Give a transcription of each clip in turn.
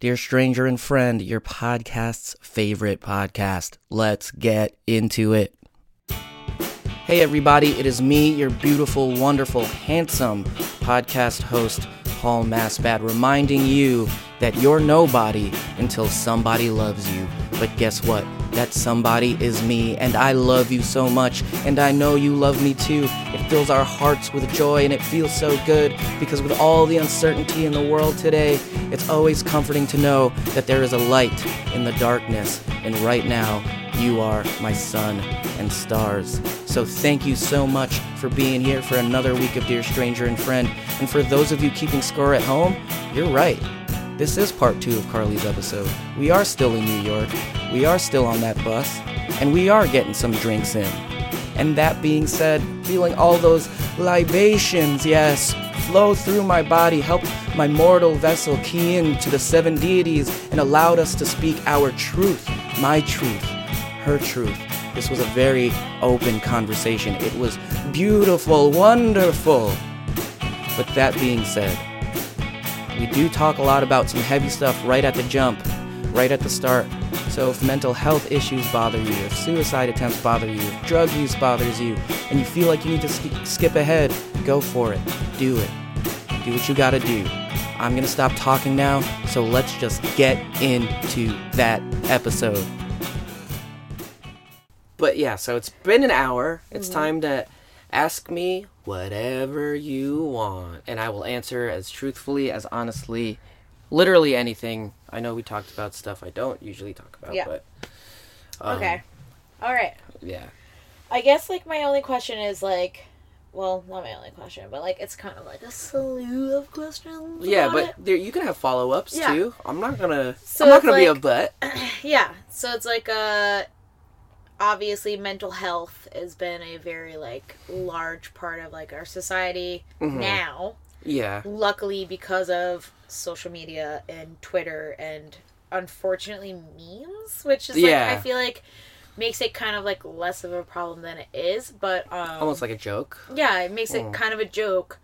Dear stranger and friend, your podcast's favorite podcast. Let's get into it. Hey, everybody, it is me, your beautiful, wonderful, handsome podcast host, Paul Massbad, reminding you that you're nobody until somebody loves you. But guess what? That somebody is me, and I love you so much, and I know you love me too. It fills our hearts with joy, and it feels so good because with all the uncertainty in the world today, it's always comforting to know that there is a light in the darkness, and right now, you are my sun and stars. So thank you so much for being here for another week of Dear Stranger and Friend. And for those of you keeping score at home, you're right. This is part two of Carly's episode. We are still in New York, we are still on that bus, and we are getting some drinks in. And that being said, feeling all those libations, yes, flow through my body, help my mortal vessel key in to the seven deities, and allowed us to speak our truth, my truth, her truth. This was a very open conversation. It was beautiful, wonderful. But that being said, we do talk a lot about some heavy stuff right at the jump, right at the start. So if mental health issues bother you, if suicide attempts bother you, if drug use bothers you, and you feel like you need to sk- skip ahead, go for it. Do it. Do what you gotta do. I'm gonna stop talking now, so let's just get into that episode. But yeah, so it's been an hour. It's mm-hmm. time to ask me whatever you want, and I will answer as truthfully, as honestly, literally anything. I know we talked about stuff I don't usually talk about, Yeah. but um, Okay. All right. yeah, I guess like my only question is like, well, not my only question, but like it's kind of like a slew of questions. yeah. But it. there, you can have follow ups Yeah. too. I'm not gonna. So I'm not gonna be a butt. yeah. So it's like uh obviously mental health has been a very like large part of like our society Mhm. now. Yeah, Luckily because of social media and Twitter and unfortunately memes, which is like Yeah. I feel like makes it kind of like less of a problem than it is, but um almost like a joke. yeah it makes it Mm. kind of a joke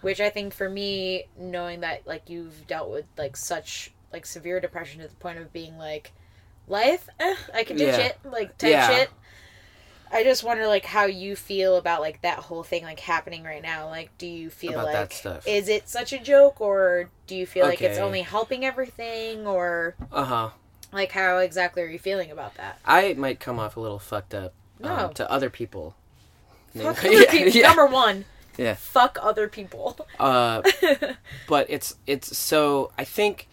which i think for me knowing that like you've dealt with like such like severe depression to the point of being like life eh, i can ditch Yeah. it like type Yeah. shit i just wonder like how you feel about like that whole thing like happening right now like do you feel About like that stuff. is it such a joke or do you feel like it's only helping everything or Uh huh. like how exactly are you feeling about that I might come off a little fucked up um, to other people. fuck other people yeah. number one Yeah. fuck other people Uh, but it's it's so I think.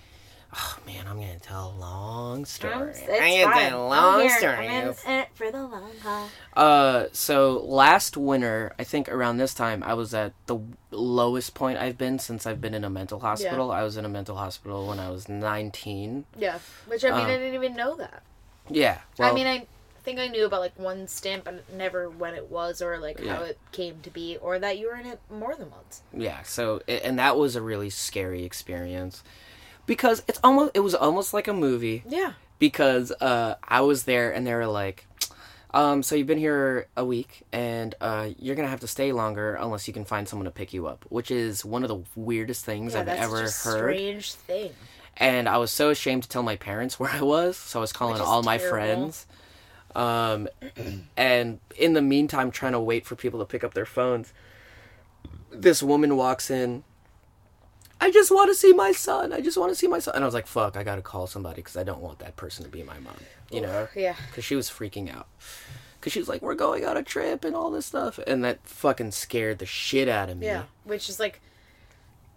Oh man, I'm gonna tell a long story. I'm, it's I'm gonna fine. tell a I'm long here. story. I'm in it for the long haul. Uh, so last winter, I think around this time, I was at the lowest point I've been since I've been in a mental hospital. I was in a mental hospital when I was 19. Yeah, which I mean, Uh, I didn't even know that. Yeah. Well, I mean, I think I knew about like one stamp, but never when it was or like how it came to be, or that you were in it more than once. yeah. So, and that was a really scary experience because it's almost it was almost like a movie Yeah. because uh, I was there and they were like. Um, so you've been here a week, and uh, you're gonna have to stay longer unless you can find someone to pick you up, which is one of the weirdest things Yeah, I've ever heard. strange thing. and I was so ashamed to tell my parents where I was, so I was calling all my terrible. friends. Um, and in the meantime, trying to wait for people to pick up their phones, this woman walks in. I just want to see my son. I just want to see my son. And I was like, fuck, I gotta call somebody because I don't want that person to be my mom. You know? Yeah. Because she was freaking out. Because she was like, we're going on a trip and all this stuff. And that fucking scared the shit out of me. Yeah. Which is like,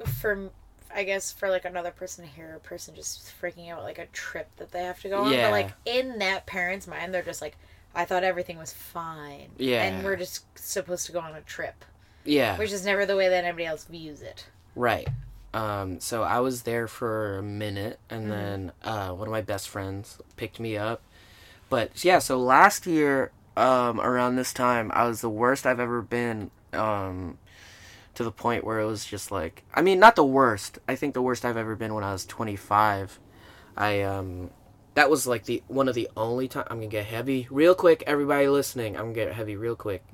for, I guess, for like another person to hear a person just freaking out like a trip that they have to go on. Yeah. But like in that parent's mind, they're just like, I thought everything was fine. Yeah. And we're just supposed to go on a trip. Yeah. Which is never the way that anybody else views it. Right. Um, so I was there for a minute, and Mm-hmm. then uh, one of my best friends picked me up. But yeah, so last year um, around this time, I was the worst I've ever been. Um, to the point where it was just like, I mean, not the worst. I think the worst I've ever been when I was 25. I um, that was like the one of the only time I'm gonna get heavy real quick. Everybody listening, I'm gonna get heavy real quick.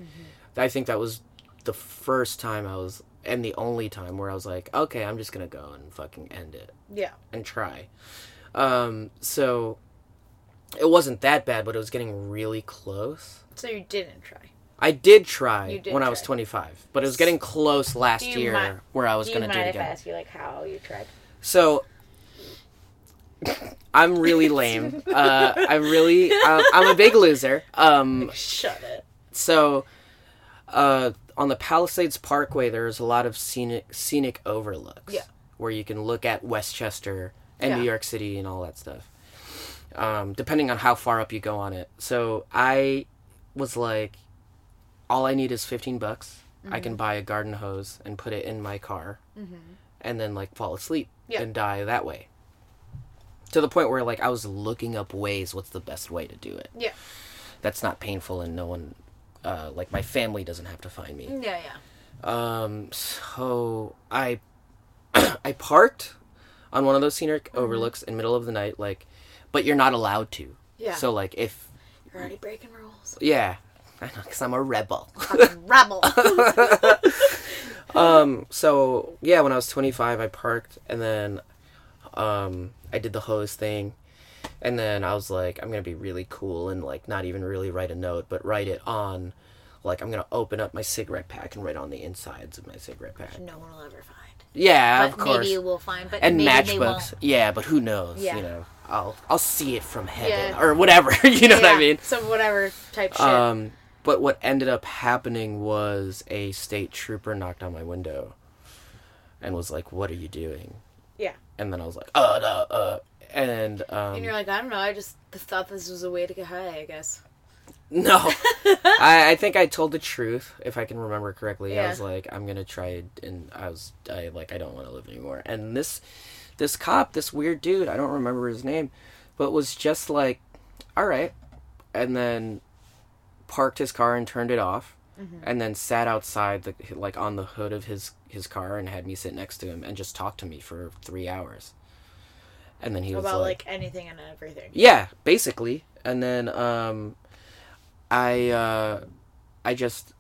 I think that was the first time I was, and the only time where I was like, okay, I'm just gonna go and fucking end it Yeah. and try. Um, so it wasn't that bad, but it was getting really close. So you didn't try. I did try did when I was 25, but it was getting close last year where I was Do going to do mind it again. ask you like how you tried? So I'm really lame. Uh, I'm really um, I'm a big loser. Um, Shut it. so uh, on the Palisades Parkway, there's a lot of scenic scenic overlooks. Yeah. Where you can look at Westchester and Yeah. New York City and all that stuff. Um, depending on how far up you go on it. So I was like, all I need is 15 bucks. I Mm-hmm. can buy a garden hose and put it in my car, and then like fall asleep Yeah. and die that way. To the point where like I was looking up ways, what's the best way to do it Yeah. that's not painful and no one uh, like my family doesn't have to find me Yeah, yeah. um so i i parked on one of those scenic overlooks in middle of the night like but you're not allowed to Yeah. so like if You're already breaking rules. yeah I know because i'm a rebel Fucking rebel. um so yeah when i was 25 i parked and then um i did the hose thing and then i was like i'm gonna be really cool and like not even really write a note but write it on like i'm gonna open up my cigarette pack and write on the insides of my cigarette pack no one will ever find. yeah But of course maybe you will find. But and matchbooks yeah but who knows Yeah. you know i'll i'll see it from heaven Yeah. or whatever you know what i mean So whatever type shit. um, but what ended up happening was a state trooper knocked on my window and was like, "What are you doing?" Yeah. And then I was like, "Uh, uh, uh," and um, and you're like, I don't know. I just thought this was a way to get high. I guess. no, I, I think I told the truth if I can remember correctly. I was like, "I'm gonna try," it," and I was, I like, I don't want to live anymore. And this, this cop, this weird dude, I don't remember his name, but was just like, "All right," and then parked his car and turned it off Mm-hmm. and then sat outside the like on the hood of his his car and had me sit next to him and just talk to me for three hours and then he was About like, like anything and everything. yeah basically and then um i uh i just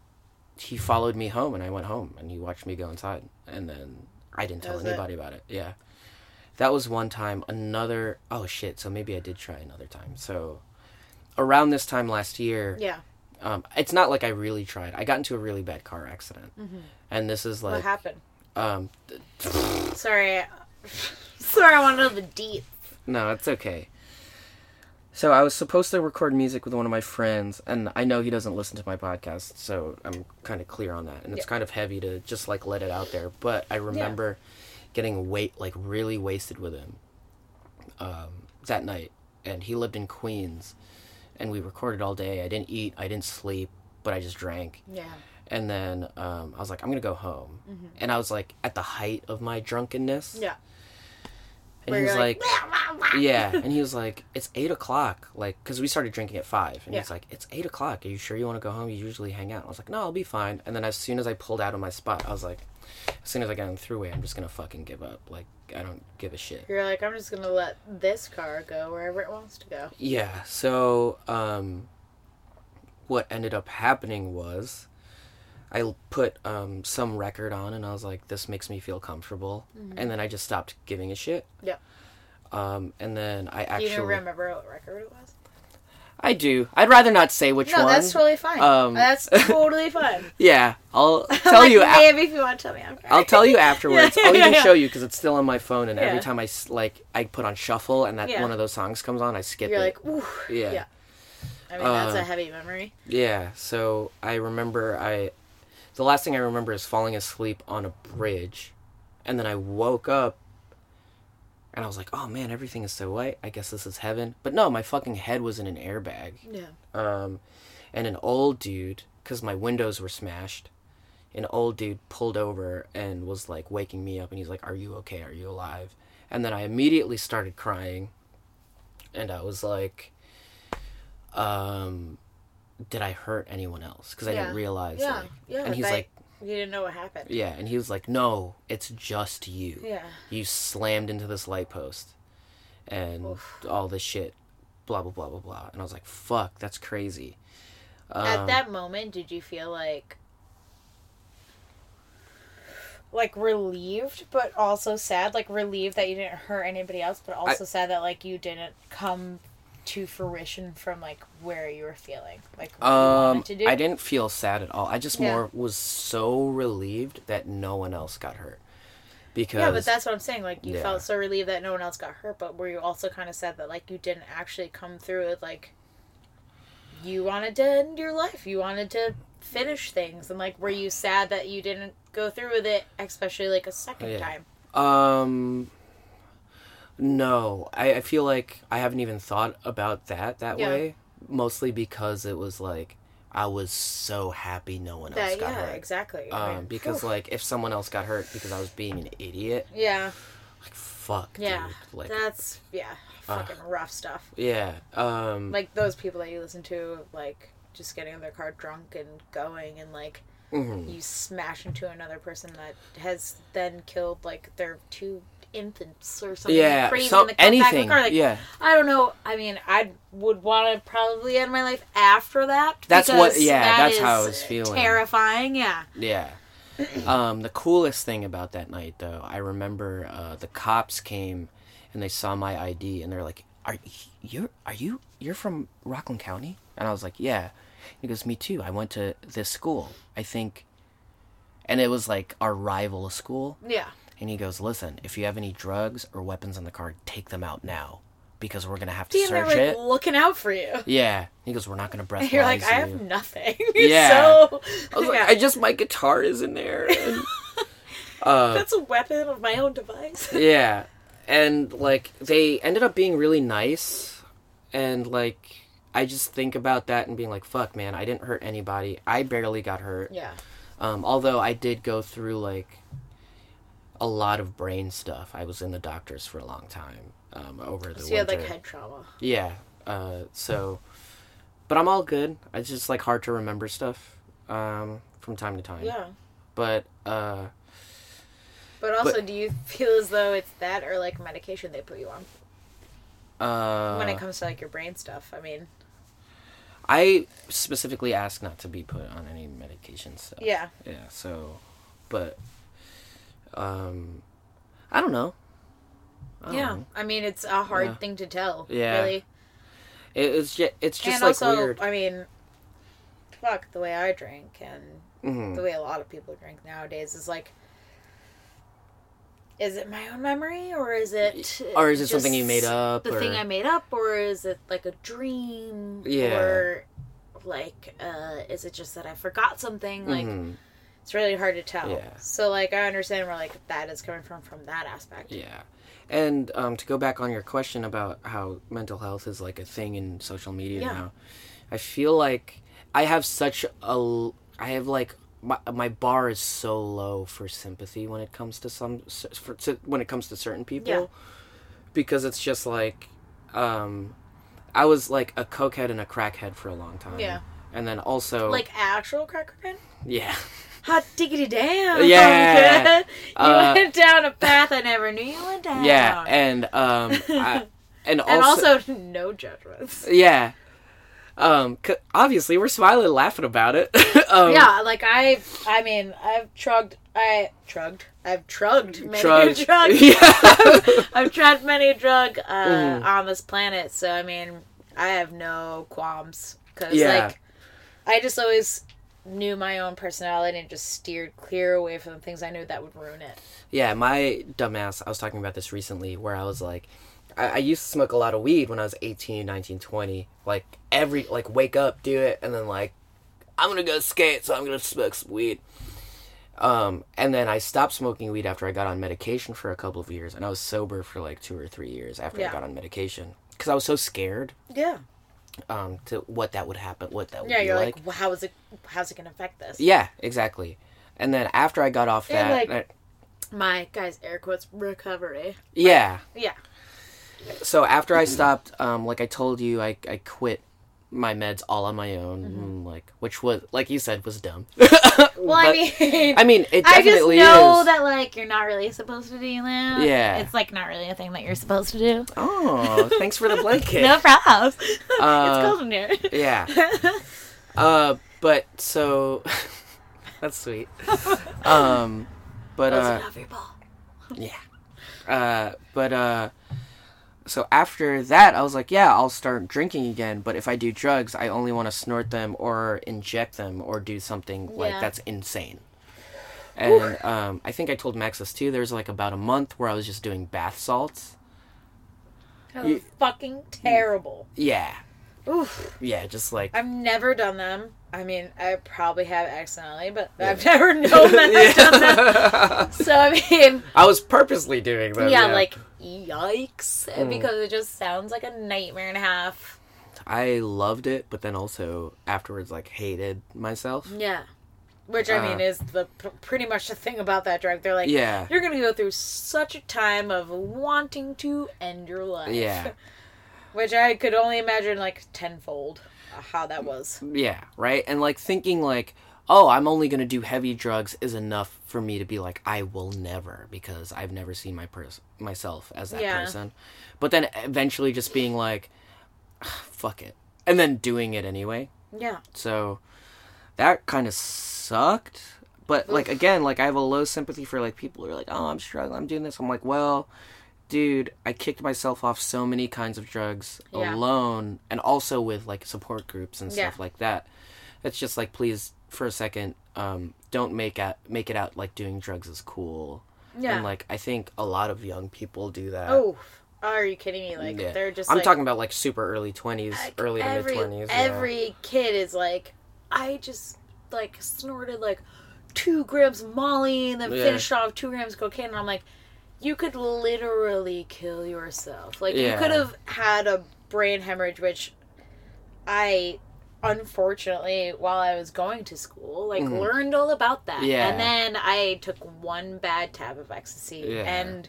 he followed me home and i went home and he watched me go inside and then i didn't tell was it? anybody about it yeah that was one time another oh shit so maybe i did try another time so around this time last year Yeah. um, it's not like I really tried. I got into a really bad car accident, and this is like What happened? um, Sorry. Sorry, I want to know the deep. no, it's okay. So I was supposed to record music with one of my friends, and I know he doesn't listen to my podcast, so I'm kind of clear on that. And it's Yeah. kind of heavy to just like let it out there. But I remember getting weight like really wasted with him um, that night, and he lived in Queens, and we recorded all day. I didn't eat, I didn't sleep, but I just drank. Yeah. And then um, I was like, I'm gonna go home. And I was like at the height of my drunkenness. Mm-hmm. Yeah. And Where he was you're like, yeah. And he was like, it's eight o'clock. Like, because we started drinking at five. And Yeah. he's like, it's eight o'clock. Are you sure you want to go home? You usually hang out. I was like, no, I'll be fine. And then as soon as I pulled out of my spot, I was like, as soon as I got on the throughway, I'm just gonna fucking give up. Like, I don't give a shit. You're like, I'm just gonna let this car go wherever it wants to go. Yeah. So, um, what ended up happening was, I put um, some record on, and I was like, "This makes me feel comfortable," and then I just stopped giving a shit. Mm-hmm. Yeah. Um, and then I actually. Do you remember what record it was? I do. I'd rather not say which no, one. No, that's totally fine. Um, that's totally fine. yeah, I'll tell like, you. a- maybe if you want to tell me. I'm I'll tell you afterwards. Yeah, I'll even yeah. show you because it's still on my phone, and every time I like I put on shuffle, and that Yeah. one of those songs comes on, I skip You're it. like, ooh. yeah. yeah. I mean, that's Uh, a heavy memory. Yeah, so I remember I the last thing I remember is falling asleep on a bridge and then I woke up and I was like, "Oh man, everything is so white. I guess this is heaven." But no, my fucking head was in an airbag. Yeah. Um and an old dude cuz my windows were smashed. An old dude pulled over and was like waking me up and he's like, "Are you okay? Are you alive?" And then I immediately started crying and I was like um did I hurt anyone else? Because I Yeah. didn't realize. Yeah. Like, Yeah. and he's like, you didn't know what happened. yeah, and he was like, no, it's just you. Yeah. You slammed into this light post, and Oof. all this shit, blah blah blah blah blah. And I was like, fuck, that's crazy. At Um, that moment, did you feel like like relieved, but also sad. Like relieved that you didn't hurt anybody else, but also sad that like you didn't come to fruition from like where you were feeling, like what you Um, wanted to do. I didn't feel sad at all. I just Yeah. more was so relieved that no one else got hurt. Because Yeah, but that's what I'm saying. Like you Yeah. felt so relieved that no one else got hurt, but were you also kind of sad that like you didn't actually come through with like you wanted to end your life, you wanted to finish things, and like were you sad that you didn't go through with it, especially like a second Yeah. time? Um, no, I, I feel like I haven't even thought about that that Yeah. way. Mostly because it was like I was so happy no one else That, got yeah, hurt. exactly. Um, mean, because whew. like if someone else got hurt because I was being an idiot, yeah, like fuck, yeah, dude. Like that's yeah, fucking rough stuff. yeah, um, Like those people that you listen to, like just getting in their car drunk and going and like mhm. you smash into another person that has then killed like their two infants or something yeah, crazy so in the anything, car. Like, yeah. I don't know. I mean, I would want to probably end my life after that. That's what- yeah, that that's how I was feeling. Terrifying. Yeah. Yeah. Um, the coolest thing about that night, though, I remember uh, the cops came and they saw my ID and they're like, "Are you are you you're from Rockland County?" And I was like, "Yeah." He goes, "Me too. I went to this school. I think." And it was like our rival school. Yeah. And he goes, "Listen, if you have any drugs or weapons in the car, take them out now, because we're gonna have to Damn, they're search like it." looking out for you. Yeah. He goes, "We're not gonna breathalyze You're like, you." I have nothing. Yeah. so I was like. I just my guitar is in there. And, uh, that's a weapon of my own device. yeah, and like they ended up being really nice, and like I just think about that and being like, fuck, man, I didn't hurt anybody. I barely got hurt. yeah. Um, although I did go through like a lot of brain stuff. I was in the doctors for a long time um, over the So you had like head trauma. Yeah. Uh, so, but I'm all good. It's just like hard to remember stuff um, from time to time. Yeah. But uh, But also, But- do you feel as though it's that or like medication they put you on uh, when it comes to like your brain stuff? I mean, I specifically asked not to be put on any medication stuff. yeah. Yeah. So, but um, I don't know. I don't Yeah. know. I mean, it's a hard Yeah. thing to tell. Yeah. Really. It, it's just it's just and like also, weird. I mean, fuck, the way I drink and Mhm. the way a lot of people drink nowadays is like. Is it my own memory, or is it, Or is it something you made up, The thing I made up, or is it like a dream? Yeah. Or like, uh, is it just that I forgot something? Like, Mhm. It's really hard to tell. Yeah. So like, I understand where like that is coming from from that aspect. Yeah. And um, to go back on your question about how mental health is like a thing in social media Yeah. now, I feel like I have such a I have like my, my bar is so low for sympathy when it comes to some for, to, when it comes to certain people Yeah. because it's just like um I was like a cokehead and a crackhead for a long time. Yeah. And then also Like actual crackhead? yeah. Hot diggity damn! Yeah. you Uh, went down a path I never knew you went down. Yeah, and um I, and and also also no judgments. Yeah. Um, c- obviously we're smiling, laughing about it. um, yeah, like I, I mean, I've trugged, I trugged, I've trugged many drugs. Yeah. I've tried many drug uh, Mhm. on this planet, so I mean, I have no qualms because Yeah. like, I just always knew my own personality and just steered clear away from the things I knew that would ruin it. yeah, my dumbass, I was talking about this recently where I was like, I, I used to smoke a lot of weed when I was 18, 19, 20. Like, every, like, wake up, do it, and then, like, I'm gonna go skate, so I'm gonna smoke some weed. Um, and then I stopped smoking weed after I got on medication for a couple of years, and I was sober for like two or three years after Yeah. I got on medication. Because I was so scared Yeah. Um, to what that would happen, what that would Yeah, you're like. like, well, how is it? How's it gonna affect this? Yeah, exactly. And then after I got off And, that, like- uh, My guys, air quotes recovery. yeah. Yeah. So after I stopped, um, like I told you, I I quit my meds all on my own, Mm-hmm. like which was like you said was dumb. Well, I mean, I mean, it definitely I just know is. that like you're not really supposed to do that. Yeah. it's like not really a thing that you're supposed to do. Oh, thanks for the blanket. No problem. Uh, it's cold in here. Yeah. Uh, but so that's sweet. Um, But uh, are not your ball. yeah. Uh, but uh, so after that, I was like, yeah, I'll start drinking again. But if I do drugs, I only want to snort them or inject them or do something like that's insane. And um, I think I told Max this too. There was like about a month where I was just doing bath salts. That was You- fucking terrible. Yeah, Oof. yeah, just like I've never done them. I mean, I probably have accidentally, but I've never known that I've done them. So I mean, I was purposely doing them. yeah, like yikes, Mm. because it just sounds like a nightmare and a half. I loved it, but then also afterwards, like hated myself. Yeah. Which I mean Uh, is the pretty much the thing about that drug. They're like, Yeah. you're gonna go through such a time of wanting to end your life. Yeah. Which I could only imagine like tenfold uh, how that was. Yeah, right? And like thinking like, oh, I'm only going to do heavy drugs is enough for me to be like I will never because I've never seen my pers- myself as that Yeah. person. But then eventually just being like fuck it. And then doing it anyway. Yeah. So that kind of sucked. But like again, like I have a low sympathy for like people who are like, "Oh, I'm struggling. I'm doing this." I'm like, "Well, dude, I kicked myself off so many kinds of drugs Yeah. alone and also with like support groups and Yeah. stuff like that." It's just like please for a second um don't make out make it out like doing drugs is cool. Yeah. And like I think a lot of young people do that. oh, are you kidding me? Like Yeah. they're just. I'm like, talking about like super early 20s, like, early to mid 20s. Every kid is like, I just like snorted like two grams of Molly and then Yeah. finished off two grams of cocaine, and I'm like, you could literally kill yourself. Like you could have had a brain hemorrhage, which I unfortunately while I was going to school like Mhm. learned all about that. Yeah. And then I took one bad tab of ecstasy Yeah. and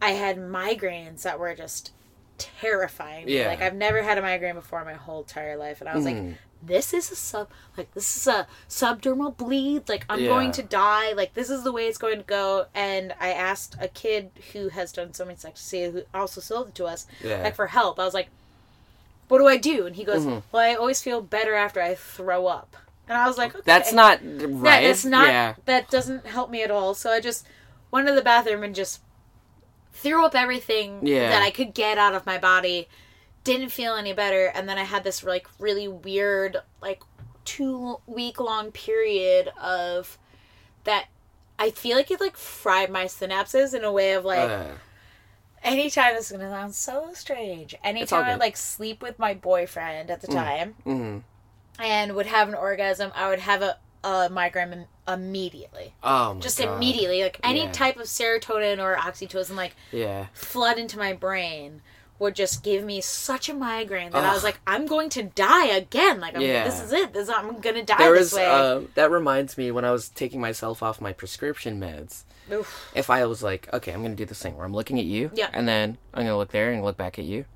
I had migraines that were just terrifying. Yeah. Like I've never had a migraine before in my whole entire life and I was Mhm. like this is a sub like this is a subdermal bleed like i'm Yeah. going to die like this is the way it's going to go and i asked a kid who has done so many ecstasy who also sold it to us Yeah. like for help i was like what do i do and he goes Mhm. well i always feel better after i throw up and i was like okay. That's not right. that's not Yeah. that doesn't help me at all so i just went to the bathroom and just threw up everything that i could get out of my body didn't feel any better and then i had this like really weird like two week long period of that i feel like it like fried my synapses in a way of like Uh, anytime this is gonna sound so strange anytime i like sleep with my boyfriend at the time mhm. and would have an orgasm i would have a, a migraine immediately Oh my just God. immediately like any Yeah. type of serotonin or oxytocin like Yeah. flood into my brain would just give me such a migraine that I was like, I'm going to die again. Like, I'm, Yeah. this is it. This I'm gonna die There this was way. uh, that reminds me when I was taking myself off my prescription meds. Oof. If I was like, okay, I'm gonna do this thing where I'm looking at you, Yeah. and then I'm gonna look there and look back at you.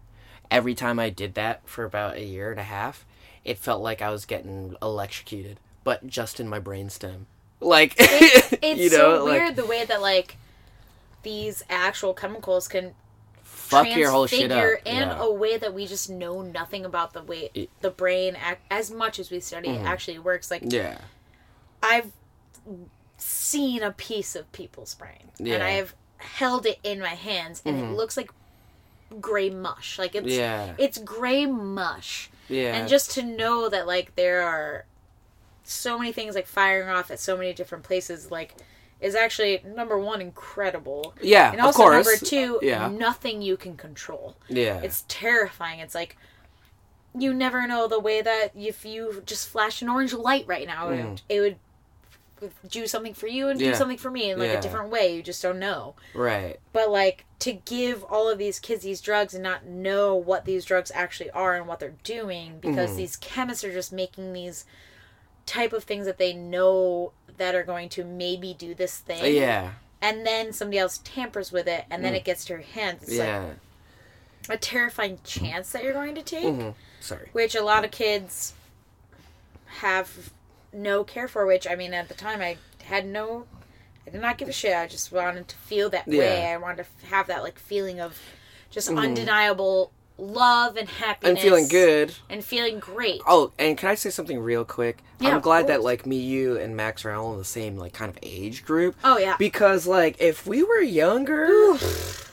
Every time I did that for about a year and a half, it felt like I was getting electrocuted, but just in my brainstem. Like, It's you know, so like weird the way that like these actual chemicals can fuck your whole shit up. in yeah. a way that we just know nothing about the way the brain ac- as much as we study Mhm. it actually works. Like yeah, I've seen a piece of people's brain Yeah. and I've held it in my hands and Mhm. it looks like gray mush. Like it's yeah, it's gray mush. yeah, And just to know that like there are so many things like firing off at so many different places like is actually number one incredible. yeah. And of also course, number two, yeah, nothing you can control. yeah, It's terrifying. It's like you never know the way that if you just flash an orange light right now, it, Mm. would, it would do something for you and do something for me in like Yeah. a different way. You just don't know. right. But like to give all of these kids these drugs and not know what these drugs actually are and what they're doing because Mhm. these chemists are just making these type of things that they know that are going to maybe do this thing. Yeah, And then somebody else tampers with it and then Mm. it gets to your hands. It's yeah. like a terrifying chance that you're going to take, Mhm. Sorry. which a lot of kids have no care for, which I mean at the time I had no I did not give a shit. I just wanted to feel that way. I wanted to have that like feeling of just Mhm. undeniable love and happiness and feeling good. and feeling great. Oh, and can I say something real quick? Yeah, I'm glad that like me, you, and Max are all in the same like kind of age group. Oh, yeah. Because like if we were younger,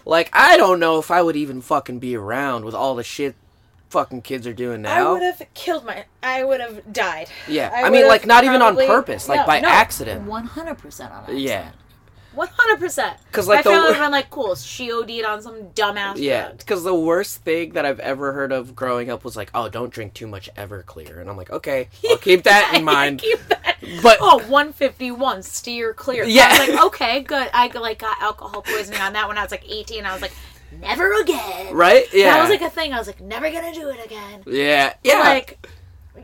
like I don't know if I would even fucking be around with all the shit fucking kids are doing now. I would have killed my. I would have died. Yeah, I would mean, like, not even on purpose, like, by accident. One hundred percent on accident. yeah. One hundred percent. 'Cause, like, my the family would have been like, "Cool, she OD'd on some dumbass Yeah, because the worst thing that I've ever heard of growing up was like, "Oh, don't drink too much Everclear," and I'm like, "Okay, I'll keep that in mind." Keep that. But- oh, 151, steer clear. Yeah. I was like, okay, good. I like got alcohol poisoning on that when I was like 18. I was like, never again. Right? Yeah. That was like a thing. I was like, never gonna do it again. yeah, But, yeah. like,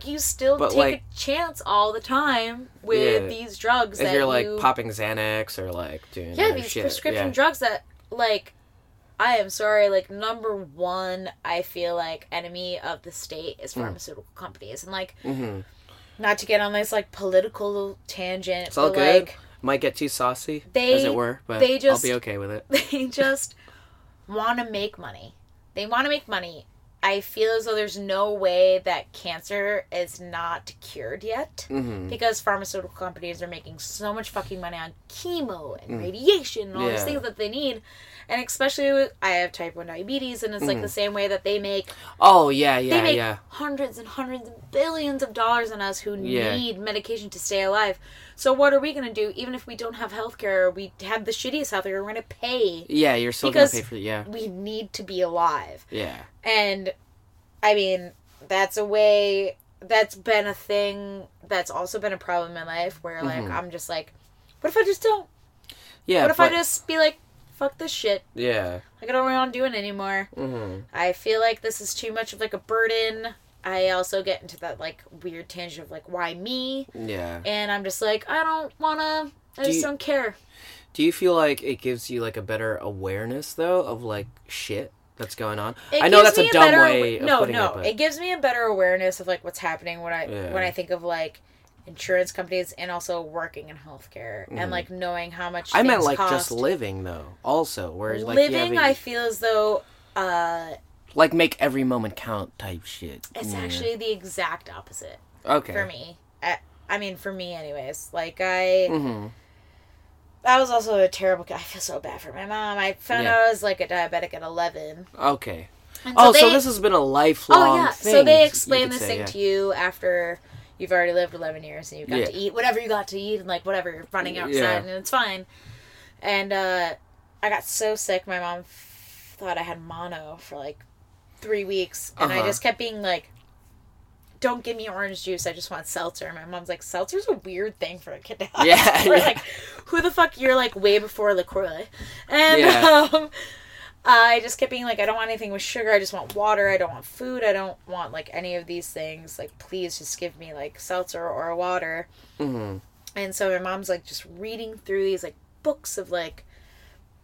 you still But, take like- a chance all the time with Yeah. these drugs if that you're like you popping Xanax or like doing yeah these shit, prescription yeah. drugs that like i am sorry like number one i feel like enemy of the state Mm. is pharmaceutical companies and like Mhm. not to get on this like political tangent It's all but good. like Might get too saucy, They- as it were, but they just- I'll be okay with it. they just want to make money they want to make money i feel as though there's no way that cancer is not cured yet hmm because pharmaceutical companies are making so much fucking money on chemo and radiation and all these Mm. Things that they need. And especially with, I have type 1 diabetes, and it's like the same way that they make, Oh yeah, they Mm. yeah, make yeah. hundreds and hundreds and billions of dollars on us who Yeah. need medication to stay alive. So what are we going to do? Even if we don't have health care, we have the shittiest health care, we're going to pay. Yeah, you're still gonna pay for it. yeah, We need to be alive. yeah, And I mean, that's a way that's been a thing that's also been a problem in my life where like Mhm. I'm just like, what if I just don't? yeah. what if but, I just be like, fuck this shit. yeah, Like I don't want to do it anymore. hmm I feel like this is too much of like a burden. I also get into that like weird tangent of like why me? yeah. And I'm just like, I don't wanna I Do just you- don't care. Do you feel like it gives you like a better awareness though of like shit that's going on? It I know that's a me dumb better- way of no, putting no. it, but It gives me a better awareness of like what's happening when I Yeah. when I think of like insurance companies and also working in healthcare Mhm. and like knowing how much I meant like just living though. Also, whereas like living. I a- feel as though uh, like make every moment count type shit. it's Yeah. actually the exact opposite okay for me. I, I mean, for me, anyways. Like I, hmm I was also a terrible. I feel so bad for my mom. I found Yeah. out I was like a diabetic at eleven. Okay. And oh, so this has been a lifelong. Oh yeah. Thing, so they explain this say, thing yeah. to you after you've already lived 11 years and you've got Yeah. to eat whatever you got to eat and like whatever you're running outside Yeah. and it's fine. And uh, I got so sick. My mom f- thought I had mono for like three weeks, and I Uh-huh. just kept being like. Don't give me orange juice. I just want seltzer. And my mom's like, seltzer's a weird thing for a kid to have. Yeah, We're yeah. like, who the fuck? You're like way before LaCroix. And Yeah. um, I just kept being like, I don't want anything with sugar. I just want water. I don't want food. I don't want like any of these things. Like, please just give me like seltzer or water. Mhm. And so my mom's like just reading through these like books of like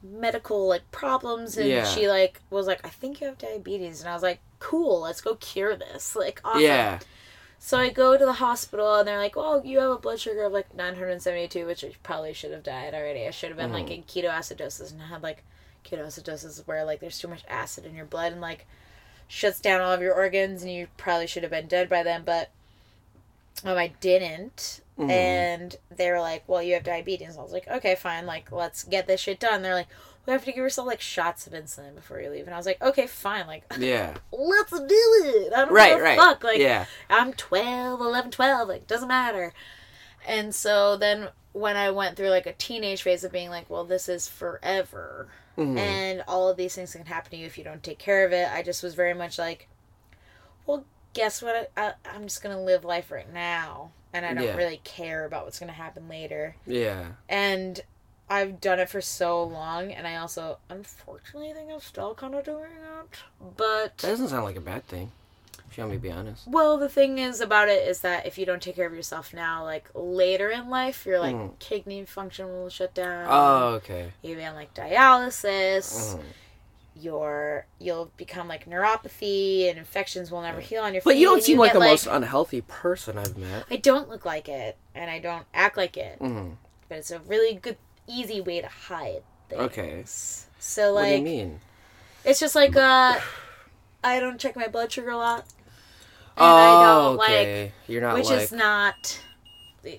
medical like problems and Yeah. she like was like I think you have diabetes and I was like cool let's go cure this like awesome Yeah. so I go to the hospital and they're like, well you have a blood sugar of like 972, which I probably should have died already. I should have been like Mm-hmm. in ketoacidosis and had like ketoacidosis where like there's too much acid in your blood and like shuts down all of your organs and you probably should have been dead by then, but um, I didn't. Mhm. And they were like, "Well, you have diabetes." I was like, "Okay, fine. Like, let's get this shit done." They're like, "We have to give yourself like shots of insulin before you leave," and I was like, "Okay, fine. Like, Yeah. let's do it. I don't Right. Right. fuck. Like, yeah. I'm 12, 11, 12, like, doesn't matter. And so then when I went through like a teenage phase of being like, well, this is forever, Mhm. and all of these things can happen to you if you don't take care of it, I just was very much like, well, guess what? I, I'm just going to live life right now, and I don't Yeah. really care about what's going to happen later. Yeah. And I've done it for so long, and I also, unfortunately, think I'm still kind of doing it. But. That doesn't sound like a bad thing. If you want me to be honest. Well, the thing is about it is that if you don't take care of yourself now, like later in life, your like Mm. kidney function will shut down. Oh, okay. You'll be on like dialysis. Mhm. Your you'll become like neuropathy, and infections will never heal on your. Feet. But feet, you don't seem like get, the most unhealthy person I've met. I don't look like it, and I don't act like it. Mhm. But it's a really good, easy way to hide things. Okay. So like what do you mean? it's just like uh, I don't check my blood sugar a lot. And oh, I don't okay. You're not like, which like is not. Yeah,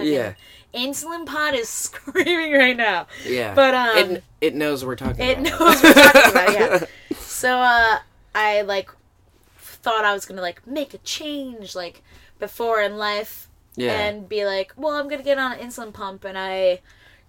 Yeah. Insulin pod is screaming right now. yeah, but, um, it it knows we're talking. It about knows we're talking about it, yeah. So uh, I like thought I was gonna like make a change like before in life Yeah, and be like, well, I'm gonna get on an insulin pump, and I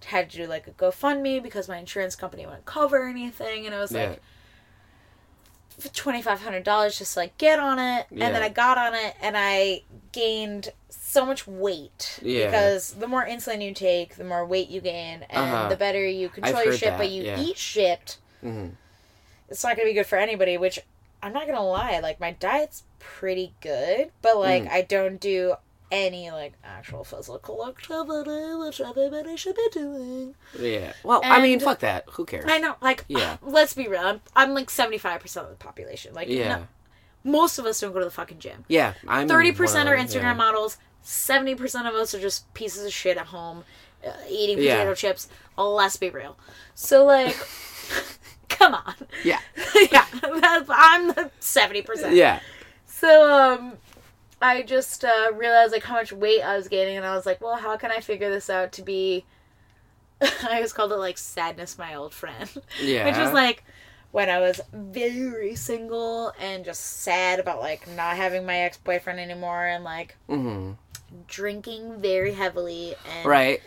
had to do like a GoFundMe because my insurance company wouldn't cover anything, and it was yeah, like twenty five hundred dollars just to like get on it, and then I got on it, and I gained so much weight Yeah. because the more insulin you take, the more weight you gain, and Uh-huh. the better you control I've your shit, that, but you yeah. eat shit. Mhm. It's not gonna be good for anybody. Which I'm not gonna lie, like my diet's pretty good, but like Mm. I don't do any like actual physical activity, which everybody should be doing. yeah. Well, I mean, fuck that. Who cares? I know, like, Yeah. let's be real. I'm, I'm like 75% of the population. Like, Yeah, no- most of us don't go to the fucking gym. yeah. I'm 30% are Instagram yeah. models. 70% of us are just pieces of shit at home uh, eating Yeah. potato chips. Let's be real. So, like, come on. Yeah, yeah, that's, I'm the 70%. yeah, So, um, I just uh, realized, like, how much weight I was gaining, and I was like, well, how can I figure this out to be. I always called it, like, sadness, my old friend. yeah. Which was like when I was very single and just sad about like not having my ex boyfriend anymore and like hmm drinking very heavily and Right.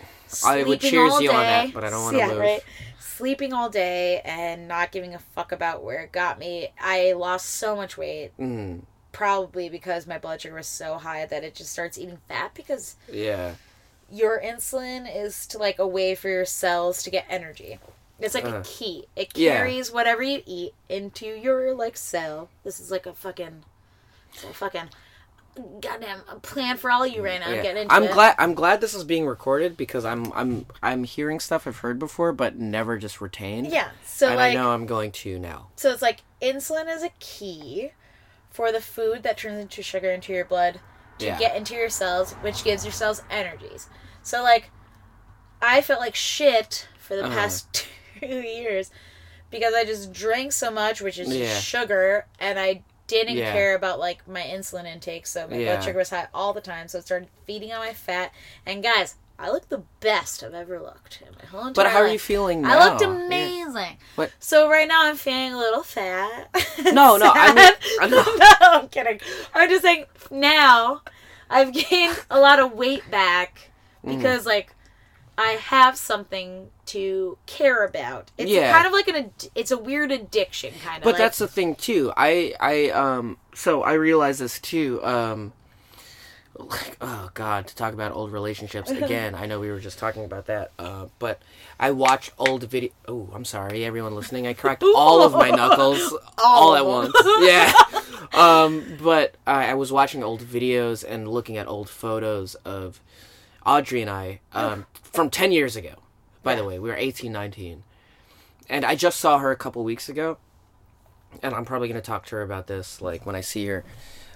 I would cheers you on that, but I don't wanna yeah, move. Right? Sleeping all day and not giving a fuck about where it got me. I lost so much weight, Mm. probably because my blood sugar was so high that it just starts eating fat because Yeah. your insulin is to like a way for your cells to get energy. It's like Uh. a key. It Yeah. carries whatever you eat into your like cell. This is like a fucking, it's a fucking goddamn a plan for all you right now. Yeah. Getting into I'm it. glad. I'm glad this is being recorded because I'm I'm I'm hearing stuff I've heard before but never just retained. Yeah. So and like, I know I'm going to now. so it's like insulin is a key for the food that turns into sugar into your blood to Yeah. get into your cells, which gives your cells energies. So like, I felt like shit for the Uh-huh. past two years because I just drank so much, which is just Yeah. sugar, and I didn't Yeah. care about like my insulin intake, so my Yeah. blood sugar was high all the time. So it started feeding on my fat. And guys, I look the best I've ever looked in my whole entire But how are you feeling now? I looked Yeah. amazing. What? So right now I'm feeling a little fat. No, no, I mean- Sad. I know. no, I'm kidding. I'm just saying now I've gained a lot of weight back Mm. because like I have something to care about. It's Yeah. kind of like an ad- it's a weird addiction kind of. But like, that's the thing too. I I um so I realize this too. Um like oh god, to talk about old relationships again. I know we were just talking about that. Uh but I watch old video Oh, I'm sorry everyone listening. I cracked all of my knuckles all, All at once. Yeah. um but I, I was watching old videos and looking at old photos of Audrey and I um from 10 years ago. By the way, we were 18, 19. And I just saw her a couple weeks ago and I'm probably gonna talk to her about this like when I see her.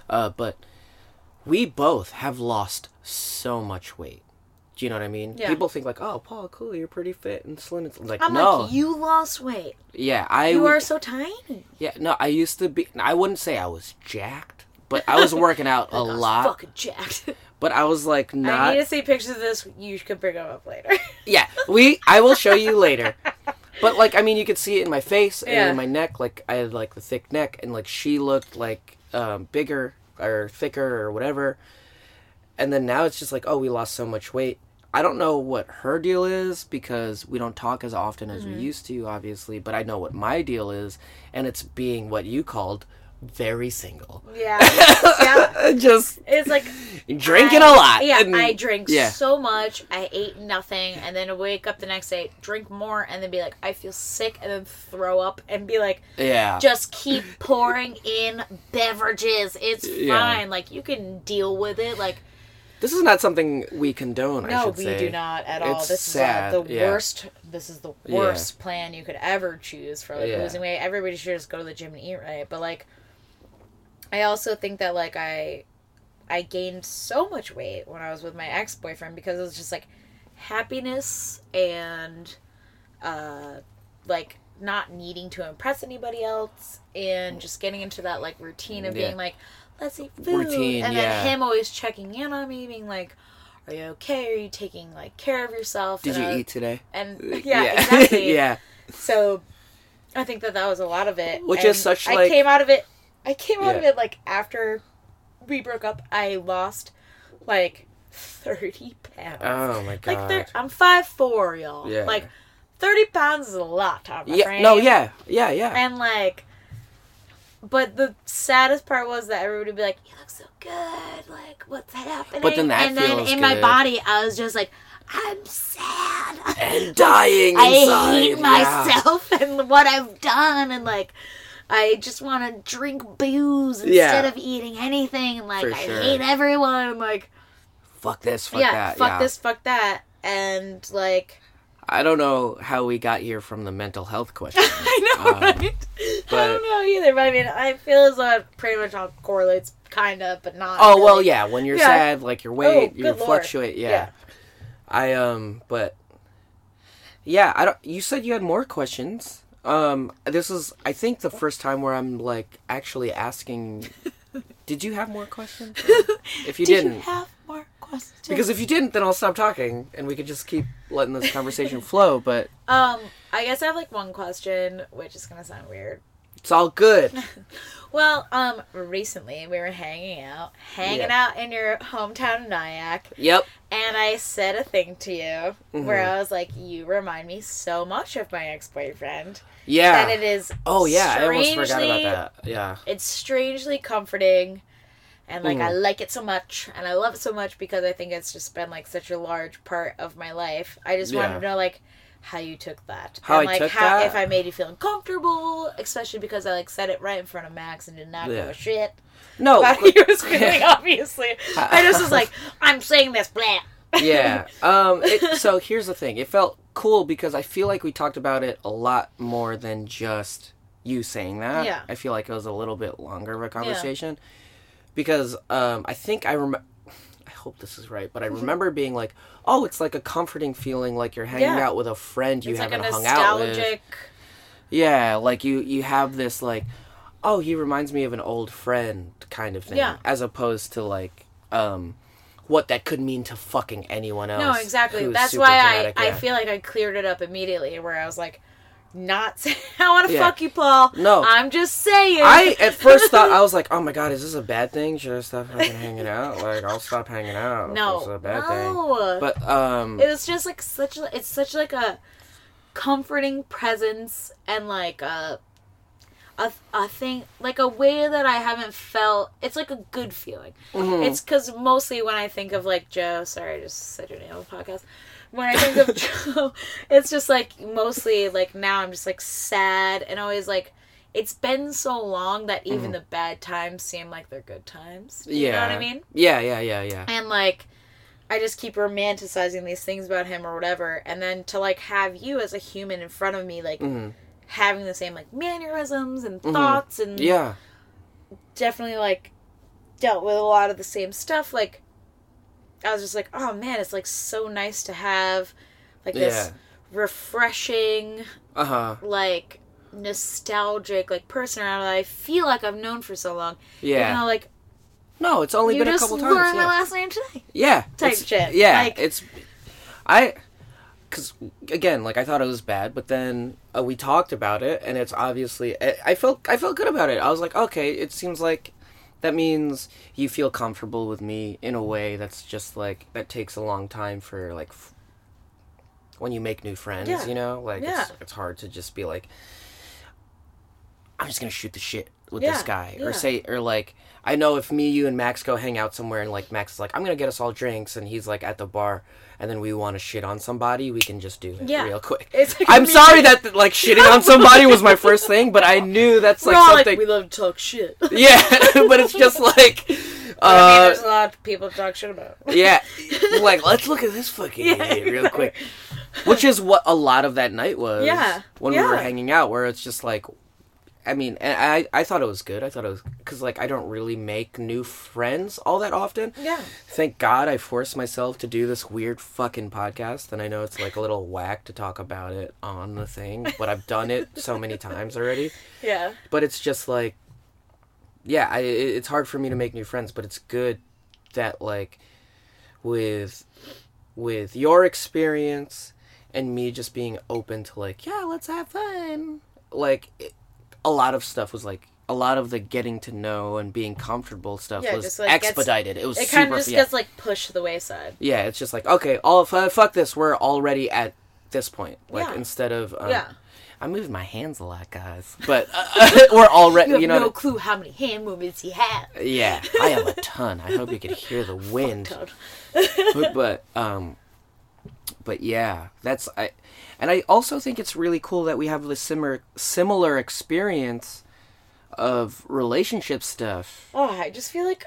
Uh, but we both have lost so much weight. Do you know what I mean? Yeah. People think like, "Oh, Paul, cool, you're pretty fit and slim." It's like, I'm no, like you lost weight. yeah, I You w- are so tiny. yeah, no, I used to be. I wouldn't say I was jacked, but I was working out a lot. Fucking jacked. But I was like not. I need to see pictures of this. You could bring them up later. Yeah, we. I will show you later. But like, I mean, you could see it in my face and Yeah. in my neck. Like, I had like the thick neck, and like she looked like um, bigger or thicker or whatever. And then now it's just like, oh, we lost so much weight. I don't know what her deal is because we don't talk as often as we used to, obviously. But I know what my deal is, and it's being what you called very single. yeah. yeah. just It's like drinking I- a lot. Yeah, and- I drink yeah. so much. I ate nothing, and then wake up the next day, drink more, and then be like, I feel sick, and then throw up, and be like, Yeah. just keep pouring in beverages. It's Yeah. fine. Like you can deal with it. Like This is not something we condone. I no, we say. do not at all. It's this sad, is uh, the yeah. worst. This is the worst plan you could ever choose for like Yeah. losing weight. Everybody should just go to the gym and eat right. But like, I also think that like I, I gained so much weight when I was with my ex boyfriend because it was just like happiness and, uh, like not needing to impress anybody else and just getting into that like routine of Yeah. being like, let's eat food. Routine, and yeah. then him always checking in on me, being like, Are you okay? Are you taking like care of yourself? Did and you I- eat today? And yeah, exactly. yeah. So I think that that was a lot of it. Which And is such, I like- came out of it. I came out of it like after we broke up. I lost like thirty pounds. Oh my god. like thir- I'm five four, y'all. Yeah. Like thirty pounds is a lot my yeah. frame. No. Yeah. Yeah. Yeah. And like, but the saddest part was that everybody would be like, "You look so good. Like, what's happening?" But then that and then feels in my body, I was just like, "I'm sad." and dying I inside. hate yeah. myself and what I've done, and like, I just want to drink booze instead Yeah. of eating anything. And like, For I sure. hate everyone. and, Like, Fuck this. Fuck yeah, that. fuck yeah. this, fuck that, and like, I don't know how we got here from the mental health question. I know, Um, right? but- I don't know either. But I mean, I feel as though it pretty much all correlates, kind of, but not. oh well, yeah. When you're Yeah. sad, like your weight, Oh, you fluctuate. Yeah. Yeah. I um, but yeah, I don't. You said you had more questions. Um, this is I think the first time where I'm like actually asking. did you have more questions? If you Did didn't, you have more questions? because if you didn't, then I'll stop talking and we could just keep letting this conversation flow. But um, I guess I have like one question, which is gonna sound weird. It's all good. Well, um, recently we were hanging out, hanging Yeah. out in your hometown of Nyack, Yep. and I said a thing to you where Mhm. I was like, "You remind me so much of my ex-boyfriend," Yeah. and it is. oh yeah, I almost forgot about that. Yeah. It's strangely comforting, and like I Mhm. like it so much, and I love it so much because I think it's just been like such a large part of my life. I just wanted to know like how you took that, How and I like took how that? if I made you feel uncomfortable, especially because I like said it right in front of Max and did not Yeah. give a shit. No. about he was feeling, obviously. I just was like, I'm saying this, blah. yeah. Um. It, so here's the thing. It felt cool because I feel like we talked about it a lot more than just you saying that. Yeah. I feel like it was a little bit longer of a conversation because um I think I remember. Hope this is right, but I remember being like, "Oh, it's like a comforting feeling, like you're hanging Yeah. out with a friend you It's like a haven't hung out with." nostalgic. Yeah, like you you have this like, oh, he reminds me of an old friend kind of thing, Yeah. as opposed to like, um, what that could mean to fucking anyone else. No, exactly. who's That's super why I, dramatic, I yeah. feel like I cleared it up immediately where I was like, not saying I want to Yeah. fuck you, Paul. No. I'm just saying. I at first thought I was like, oh my god, is this a bad thing? Should I stop fucking hanging out? Like, I'll stop hanging out. no, it's a bad thing. no. But um, it was just like such. a- It's such like a comforting presence and like a a a thing like a way that I haven't felt. It's like a good feeling. mhm. It's because mostly when I think of like Joe, sorry, I just said your name on the podcast. When I think of Joe, it's just like mostly like now I'm just like sad and always like it's been so long that even the bad times seem like they're good times. You yeah, know what I mean? Yeah, yeah, yeah, yeah. And like I just keep romanticizing these things about him or whatever, and then to like have you as a human in front of me, like Mhm. having the same like mannerisms and thoughts and Yeah, definitely like dealt with a lot of the same stuff like i was just like oh man it's like so nice to have like this refreshing uh huh. like nostalgic like person around that i feel like i've known for so long Yeah. you know like no, it's only been a couple times. You just learned my yeah. last name today yeah type shit. yeah Like- it's i because again like i thought it was bad but then uh, we talked about it and it's obviously I, I felt i felt good about it i was like okay it seems like that means you feel comfortable with me in a way that's just like that takes a long time for like f- when you make new friends Yeah. you know like Yeah. it's, it's hard to just be like i'm just gonna shoot the shit with Yeah, this guy or say or like I know if me, you, and Max go hang out somewhere, and like Max is like, "I'm gonna get us all drinks," and he's like at the bar, and then we want to shit on somebody, we can just do it Yeah. real quick. Like I'm sorry that like shitting on somebody was my first thing, but I knew that's we're like all something. like we love to talk shit yeah, but it's just like, I mean, uh, there's a lot of people to talk shit about yeah, like let's look at this fucking Yeah. idiot real quick, which is what a lot of that night was. Yeah, when we were hanging out, where it's just like, I mean, and I I thought it was good. I thought it was because like I don't really make new friends all that often. Yeah. Thank God I forced myself to do this weird fucking podcast, and I know it's like a little whack to talk about it on the thing, but I've done it so many times already. Yeah. But it's just like, yeah, I, it- it's hard for me to make new friends, but it's good that like with with your experience and me just being open to like, yeah, let's have fun. Like it, a lot of stuff was like a lot of the getting to know and being comfortable stuff Yeah, was just, like, gets- expedited. it was It kind of just yeah. gets like pushed to the wayside. yeah, it's just like okay, all f- fuck this. We're already at this point. Like Yeah. instead of um, Yeah. I'm moving my hands a lot, guys, but uh, we're already You you know no clue how many hand movements he had. yeah, I have a ton. I hope you could hear the wind. But um but yeah that's i and i also think it's really cool that we have this similar similar experience of relationship stuff Oh, I just feel like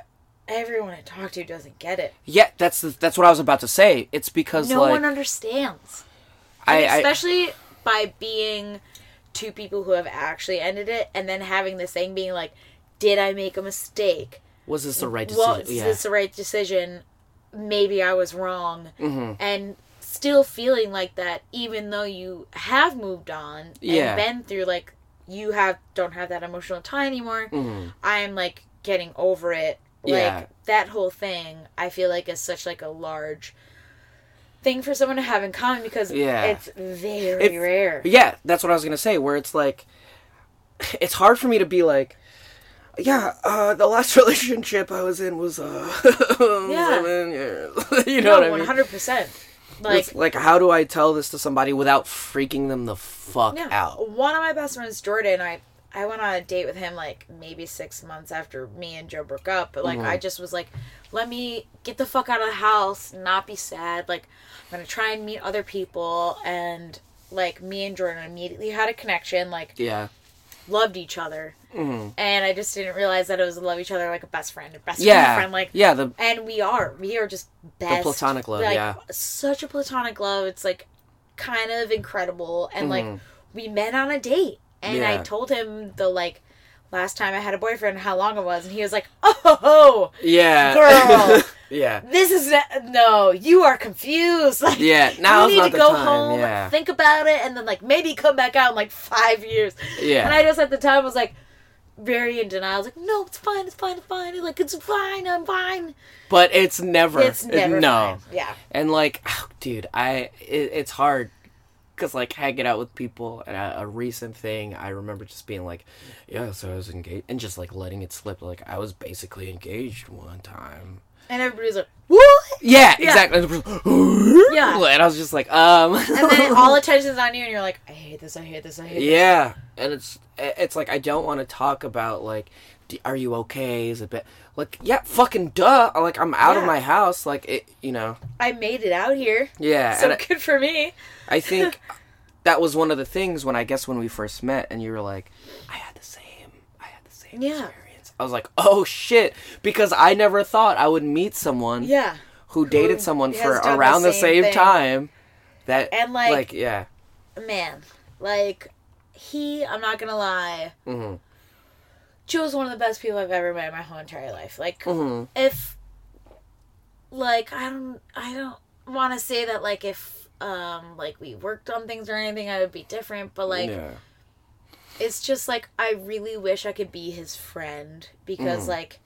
everyone I talk to doesn't get it. yeah that's the, that's what i was about to say it's because No like one understands. I, And I especially by being two people who have actually ended it and then having this thing being like, did I make a mistake? was this the right decision Was yeah this the right decision? Maybe I was wrong. Mm-hmm. And still feeling like that, even though you have moved on and Yeah. been through like you have don't have that emotional tie anymore. I'm like getting over it. Like Mm-hmm. Yeah. that whole thing, I feel like is such like a large thing for someone to have in common because Yeah. it's very rare. yeah that's what i was gonna say where it's like it's hard for me to be like yeah, uh, the last relationship I was in was uh, Yeah. seven years. you know no, what I one mean? hundred percent. Like It's like, how do I tell this to somebody without freaking them the fuck Yeah. out? One of my best friends, Jordan, I I went on a date with him like maybe six months after me and Joe broke up. But like Mm-hmm. I just was like, let me get the fuck out of the house, not be sad. Like I'm gonna try and meet other people and like me and Jordan immediately had a connection, like Yeah. Loved each other. Mhm. And I just didn't realize that it was love each other like a best friend, a best Yeah. friend, like yeah. The and we are. We are just best. platonic love, Like, yeah. Such a platonic love. It's like kind of incredible. And like Mhm. we met on a date. And I told him the like last time I had a boyfriend how long it was. And he was like, oh, yeah. Girl. yeah. this is not, no, you are confused. Like, Yeah. Now you need to go time. home, Yeah. think about it, and then like maybe come back out in like five years. Yeah. And I just at the time was like very in denial. I was like, no, it's fine, it's fine, it's fine. Like it's fine, I'm fine. but it's never. It's never no. fine. Yeah. And like, oh, dude, I it, it's hard because like hanging out with people and a, a recent thing, I remember just being like, yeah, so I was engaged, and just like letting it slip. Like I was basically engaged one time. And everybody's like, what? Yeah, Yeah. exactly. And Yeah. And I was just like, um. And then all attention's on you, and you're like, I hate this, I hate this, I hate this. Yeah, and it's it's like I don't want to talk about like, d- are you okay? Is it bad? Like, yeah, fucking duh. Like I'm out of my house. Like it, you know. I made it out here. Yeah, So and I, good for me. I think that was one of the things when I guess when we first met, and you were like, I had the same, I had the same Yeah. experience. I was like, oh shit, because I never thought I would meet someone Yeah. who dated Who someone for the around the same same, thing. time. That And, like- like yeah, Man, like, he, I'm not gonna lie, hmm Joe's one of the best people I've ever met in my whole entire life. Like, hmm if, like, I don't, I don't want to say that, like, if, um, like, we worked on things or anything, I would be different, but, like, yeah, it's just like I really wish I could be his friend because mm. like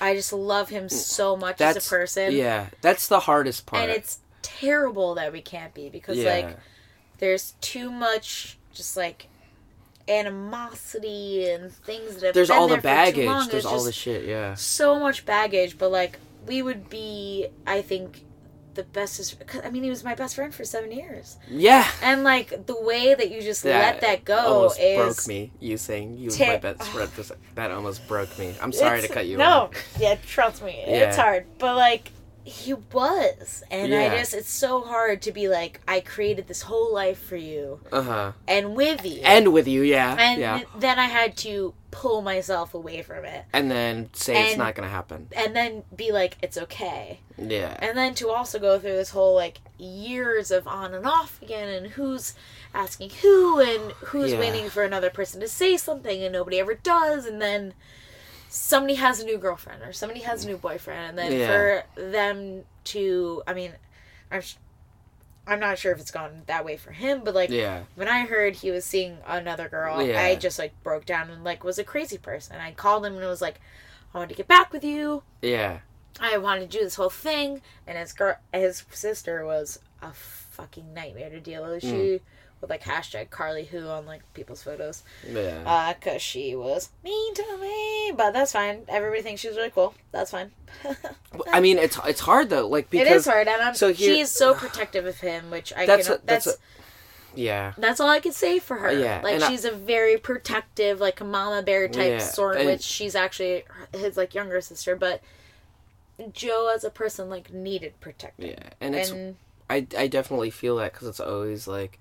I just love him mm. so much that's as a person. Yeah, that's the hardest part. And it's terrible that we can't be because yeah. like there's too much just like animosity and things that have there's been all the there for too baggage. There's all the shit. Yeah. so much baggage, but like we would be I think the bestest cause, I mean he was my best friend for 7 years. Yeah. And like the way that you just let that go almost is broke me. You saying you was my best friend. That almost broke me. I'm sorry to cut you off. no, off. yeah, trust me, Yeah. it's hard. But like, he was and i just it's so hard to be like i created this whole life for you Uh huh. and with you And with you, yeah, and yeah. then i had to pull myself away from it And then say it's not gonna happen. and then be like it's okay Yeah. and then to also go through this whole like years of on and off again and who's asking who and who's Yeah. waiting for another person to say something and nobody ever does and then somebody has a new girlfriend or somebody has a new boyfriend and then Yeah. for them to i mean i'm i'm not sure if it's gone that way for him but like yeah. when i heard he was seeing another girl Yeah. i just like broke down and like was a crazy person i called him and was like i want to get back with you Yeah. I wanted to do this whole thing, and his girl, his sister was a fucking nightmare to deal with. She mm. With like hashtag Carly Who on like people's photos, Yeah. uh, cause she was mean to me. But that's fine. Everybody thinks she's really cool. That's fine. I mean, it's it's hard though, like because it is hard, and I'm, so here- she is so protective of him, which I That's can. a- that's that's a- yeah. that's all I could say for her. Yeah, like and she's a very protective, like a mama bear type Yeah, sort, and- which she's actually his like younger sister, but. Joe, as a person, like needed protecting, Yeah, and it's and I I definitely feel that because it's always like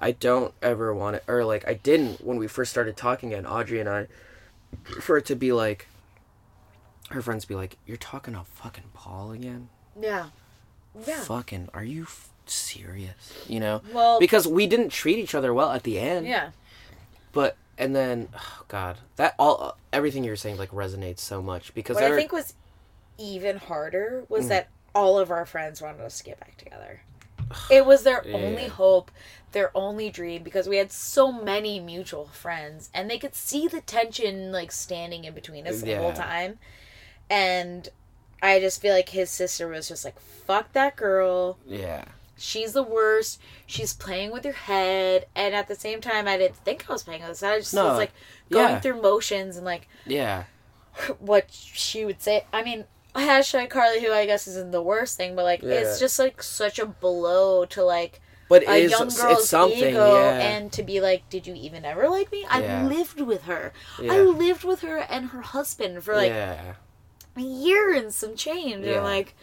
I don't ever want it or like I didn't when we first started talking and Audrey and I for it to be like her friends be like you're talking to fucking Paul again yeah, yeah. fucking are you f- serious you know Well, because we didn't treat each other well at the end yeah, but and then oh god that all everything you're saying like resonates so much because what there I think was even harder was Mm. that all of our friends wanted us to get back together. It was their Yeah. only hope, their only dream, because we had so many mutual friends, and they could see the tension like standing in between us the whole time. And I just feel like his sister was just like, "Fuck that girl." yeah she's the worst. She's playing with your head, and at the same time, I didn't think I was playing with this. I just No, was like going yeah. through motions and like yeah what she would say. I mean, hashtag Carly, who I guess isn't the worst thing, but like Yeah. it's just like such a blow to like but a is young it's girl's something ego, yeah and to be like, did you even ever like me? I Yeah. lived with her. Yeah. I lived with her and her husband for like a year and some change, and like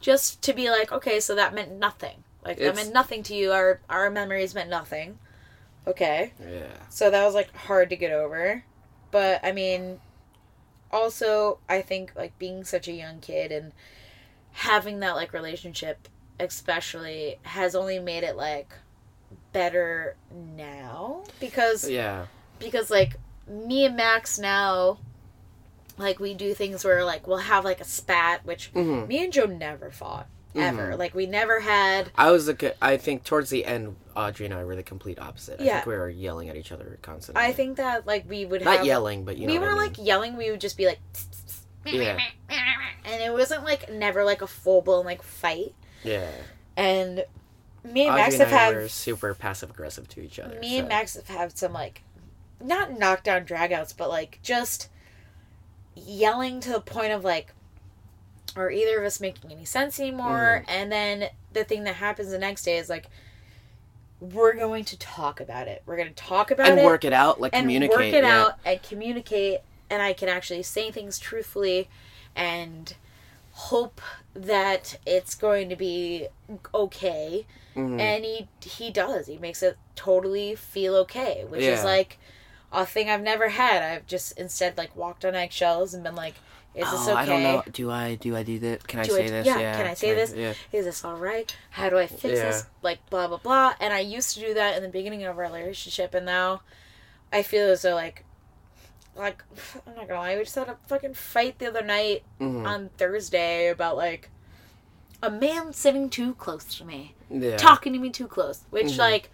just to be like, okay, so that meant nothing. Like that meant nothing to you. Our our memories meant nothing. Okay. yeah So that was like hard to get over. But I mean also I think like being such a young kid and having that like relationship especially has only made it like better now because yeah because like me and Max now like we do things where like we'll have like a spat which Mhm. me and Joe never fought ever Mhm. like we never had I was co- I think towards the end, Audrey and I were the complete opposite. I Yeah. think we were yelling at each other constantly. I think that like we would not have yelling, but you know. we were I mean. like yelling we would just be like Yeah. and it wasn't like never like a full blown like fight yeah. and me and Audrey Max and have I had were super passive aggressive to each other. me and Max have had some like not knockdown dragouts but like just yelling to the point of like are either of us making any sense anymore Mm-hmm. and then the thing that happens the next day is like we're going to talk about it we're going to talk about and it work it out, like and communicate. work it yeah. out and communicate and i can actually say things truthfully and hope that it's going to be okay Mhm. and he he does he makes it totally feel okay which is like a thing i've never had i've just instead like walked on eggshells and been like is this oh, okay I don't know. Do I do I do that? Can I do say I, this? yeah, can I say this? Yeah. Is this all right? How do I fix Yeah. this? Like blah blah blah. And I used to do that in the beginning of our relationship, and now I feel as though like, like I'm not gonna lie, we just had a fucking fight the other night Mhm. on Thursday about like a man sitting too close to me, yeah. talking to me too close, which Mhm. like,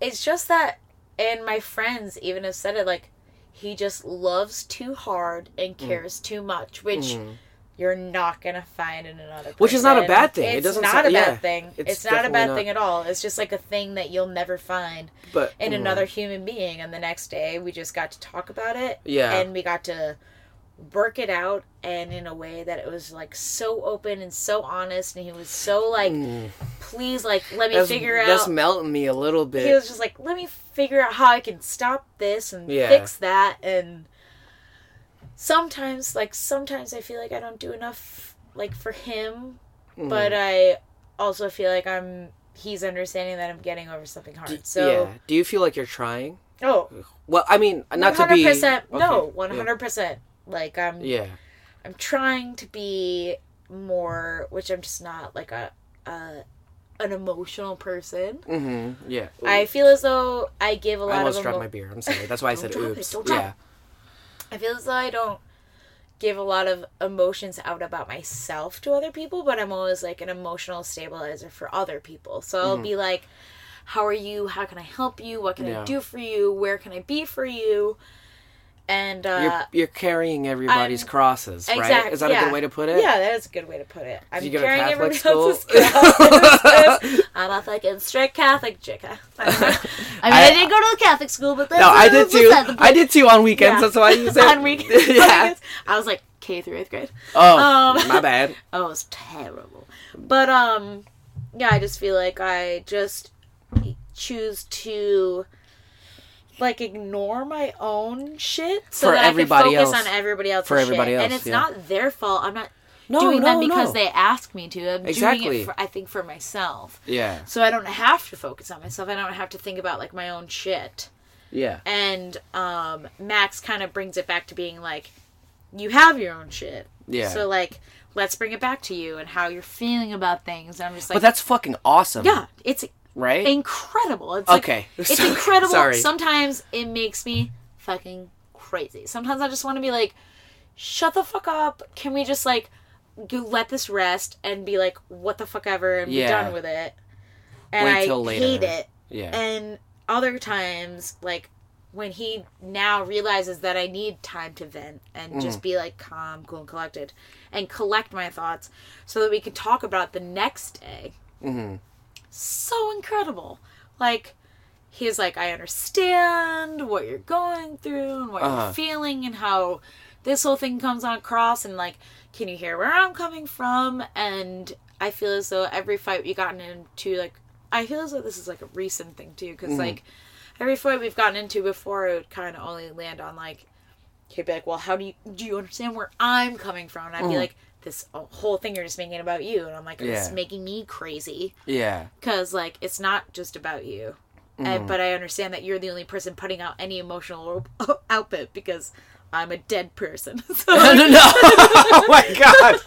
it's just that. And my friends even have said it like. He just loves too hard and Mm. cares too much, which Mhm. You're not gonna find in another. person. Which is not a bad thing. It It's doesn't not sound- a bad yeah. thing. It's It's, not a bad not. thing at all. It's just like a thing that you'll never find But in mhm. another human being. And the next day, we just got to talk about it, Yeah. and we got to work it out, and in a way that it was like so open and so honest, and he was so like, Mm. please, like, let me that's, figure that's out. melting me a little bit. He was just like, let me figure out how I can stop this and Yeah. fix that, and sometimes like sometimes i feel like i don't do enough like for him but I also feel like I'm he's understanding that I'm getting over something hard. So yeah. Do you feel like you're trying? oh, Well, I mean, not to 100% be. no, Okay, one hundred percent. Like I'm Yeah. I'm trying to be more, which I'm just not like a, a an emotional person. Yeah. Mm-hmm. Yeah. I feel as though I give a lot I almost of dropped my beer. I'm sorry. That's why I said it, oops. drop yeah. I feel as though I don't give a lot of emotions out about myself to other people, but I'm always like an emotional stabilizer for other people. So. I'll mm-hmm. be like, How are you? How can I help you? What can Yeah. I do for you? Where can I be for you? And uh You're you're carrying everybody's I'm- crosses, right? Is that a good way to put it? Yeah, that is a good way to put it. I'm you go to carrying Catholic everybody school? else's crosses. I'm a fucking strict Catholic chick. I mean, I, I- didn't go to the Catholic school, but that's No, I did too. beside the point. I did too on weekends. Yeah. That's why I use it. on weekends. yeah. I was like K through eighth grade. Oh, Um, my bad. Oh, it was terrible. But um, yeah, I just feel like I just choose to like ignore my own shit so For that everybody I can focus else. on everybody else's For everybody shit. else, and it's yeah. not their fault. I'm not No, doing that no, because no. they ask me to. I'm doing Exactly. it for I think for myself. Yeah. So I don't have to focus on myself. I don't have to think about like my own shit. Yeah. And um Max kind of brings it back to being like you have your own shit. Yeah. So like let's bring it back to you and how you're feeling about things. And I'm just like But that's fucking awesome. yeah, it's Right? incredible. It's like, Okay. it's incredible. sorry. Sometimes it makes me fucking crazy. Sometimes I just want to be like, shut the fuck up. Can we just like let this rest and be like, what the fuck ever and Yeah. be done with it? And Wait I later. hate it. yeah. And other times, like when he now realizes that I need time to vent and Mm. just be like calm, cool, and collected, and collect my thoughts so that we can talk about the next day. hmm So incredible. Like, he's like, I understand what you're going through and what Uh-huh. you're feeling and how this whole thing comes on across and like, can you hear where I'm coming from? And I feel as though every fight we've gotten into, like, I feel as though this is like a recent thing too, because like every fight we've gotten into before, it would kind of only land on like, he'd be like, well, how do you do you understand where I'm coming from? And I'd be like, this whole thing you're just making about you, and I'm like, it's Yeah. making me crazy Yeah. because like it's not just about you Mm-hmm. and, but i understand that you're the only person putting out any emotional output because i'm a dead person so, no, no, no. oh my god.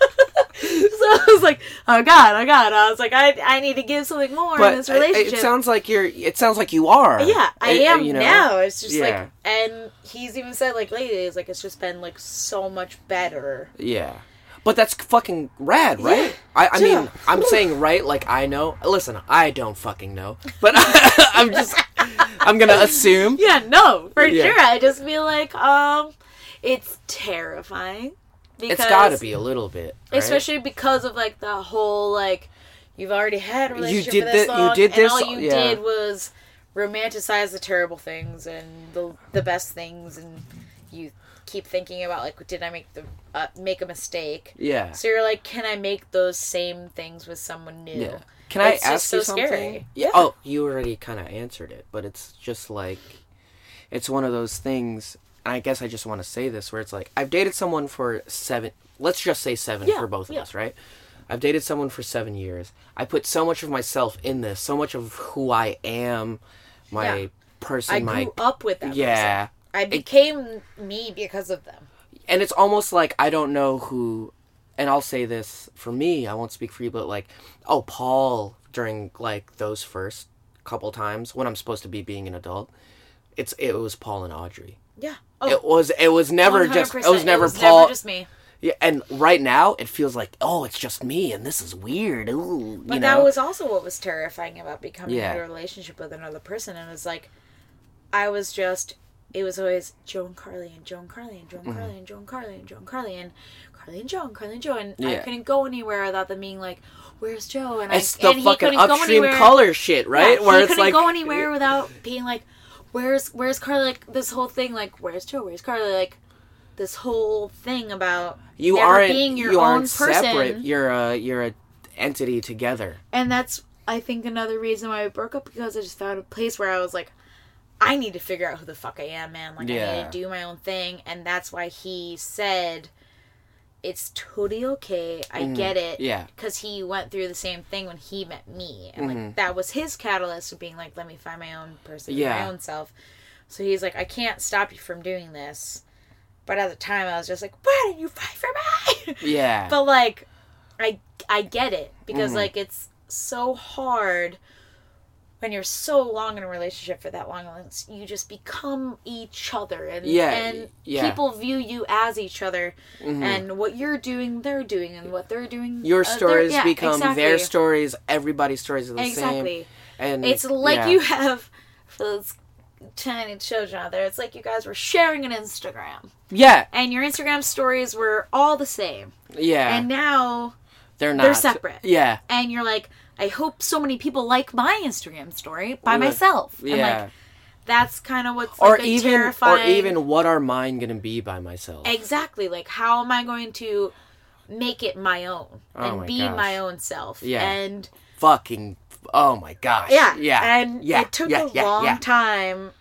so i was like oh god oh god i was like i, I need to give something more in this relationship it sounds like you're. It sounds like you are. yeah i am you know? now it's just Yeah. like and he's even said like lately it's like it's just been like so much better Yeah. But that's fucking rad, right? Yeah. I, I Yeah. mean, I'm saying right like I know. Listen, I don't fucking know. But I'm just I'm to assume. yeah no for Yeah. sure i just feel like um it's terrifying because It's got to be a little bit. right? especially because of like the whole like you've already had a relationship did for this thi- you long, did and this- all you yeah. did was romanticize the terrible things and the the best things, and you keep thinking about like did I make the uh, make a mistake? Yeah. So you're like, can I make those same things with someone new? Yeah. Can I It's just ask so you something? scary. Yeah. Oh, you already kind of answered it, but it's just like it's one of those things. And I guess I just want to say this where it's like I've dated someone for 7 let's just say 7 Yeah, for both of yeah. us, right? I've dated someone for 7 years. I put so much of myself in this, so much of who I am, my Yeah. person, I my grew up with that. yeah. person. I became me because of them. and it's almost like I don't know who, and I'll say this for me, I won't speak for you, but like, oh, Paul during like those first couple times when I'm supposed to be being an adult, it's it was Paul and Audrey. Yeah. Oh, It was it was never just it was never it was Paul. Never just me. yeah, and right now it feels like oh, it's just me, and this is weird. Ooh, But that know? was also what was terrifying about becoming Yeah. in a relationship with another person. And it was like, I was just, it was always Joe and Carly and Joe and Carly and Joe and Mm-hmm. Carly and Joe and Carly and Joe and Carly and Carly and Joe and Carly and Joe. And I couldn't go anywhere without them being like, where's Joe? And it's I, the and he fucking couldn't upstream color shit, right? Yeah, Where he couldn't like go anywhere without being like, where's, where's Carly? Like this whole thing, like, where's Joe? Where's Carly? Like, this whole thing about you aren't being your you own aren't person. separate. You're a you're a entity together. And that's I think another reason why we broke up because I just found a place where I was like, I need to figure out who the fuck I am, man. Like I need to do my own thing, and that's why he said, it's totally okay. I get it. Mm-hmm. Yeah. Because he went through the same thing when he met me. And Mm-hmm. like that was his catalyst of being like, let me find my own person, Yeah. my own self. So he's like, I can't stop you from doing this. But at the time I was just like, Why didn't you fight for me? Yeah. but like I I get it. Because Mhm. like it's so hard when you're so long in a relationship for that long you just become each other and Yeah, and yeah. people view you as each other Mhm. and what you're doing they're doing and what they're doing Your uh, stories yeah, become their stories. Everybody's stories are the same. exactly And it's like you have those tiny children out there it's like you guys were sharing an instagram Yeah. and your instagram stories were all the same Yeah. and now they're not. they're separate. Yeah. and you're like i hope so many people like my instagram story by Yeah. myself and Yeah. like that's kind of what's or like even terrifying or even what are mine gonna be by myself? exactly like how am i going to make it my own Oh and my be gosh. my own self Yeah. and Fucking. Oh my gosh. yeah Yeah. and yeah. it took yeah, a yeah, long time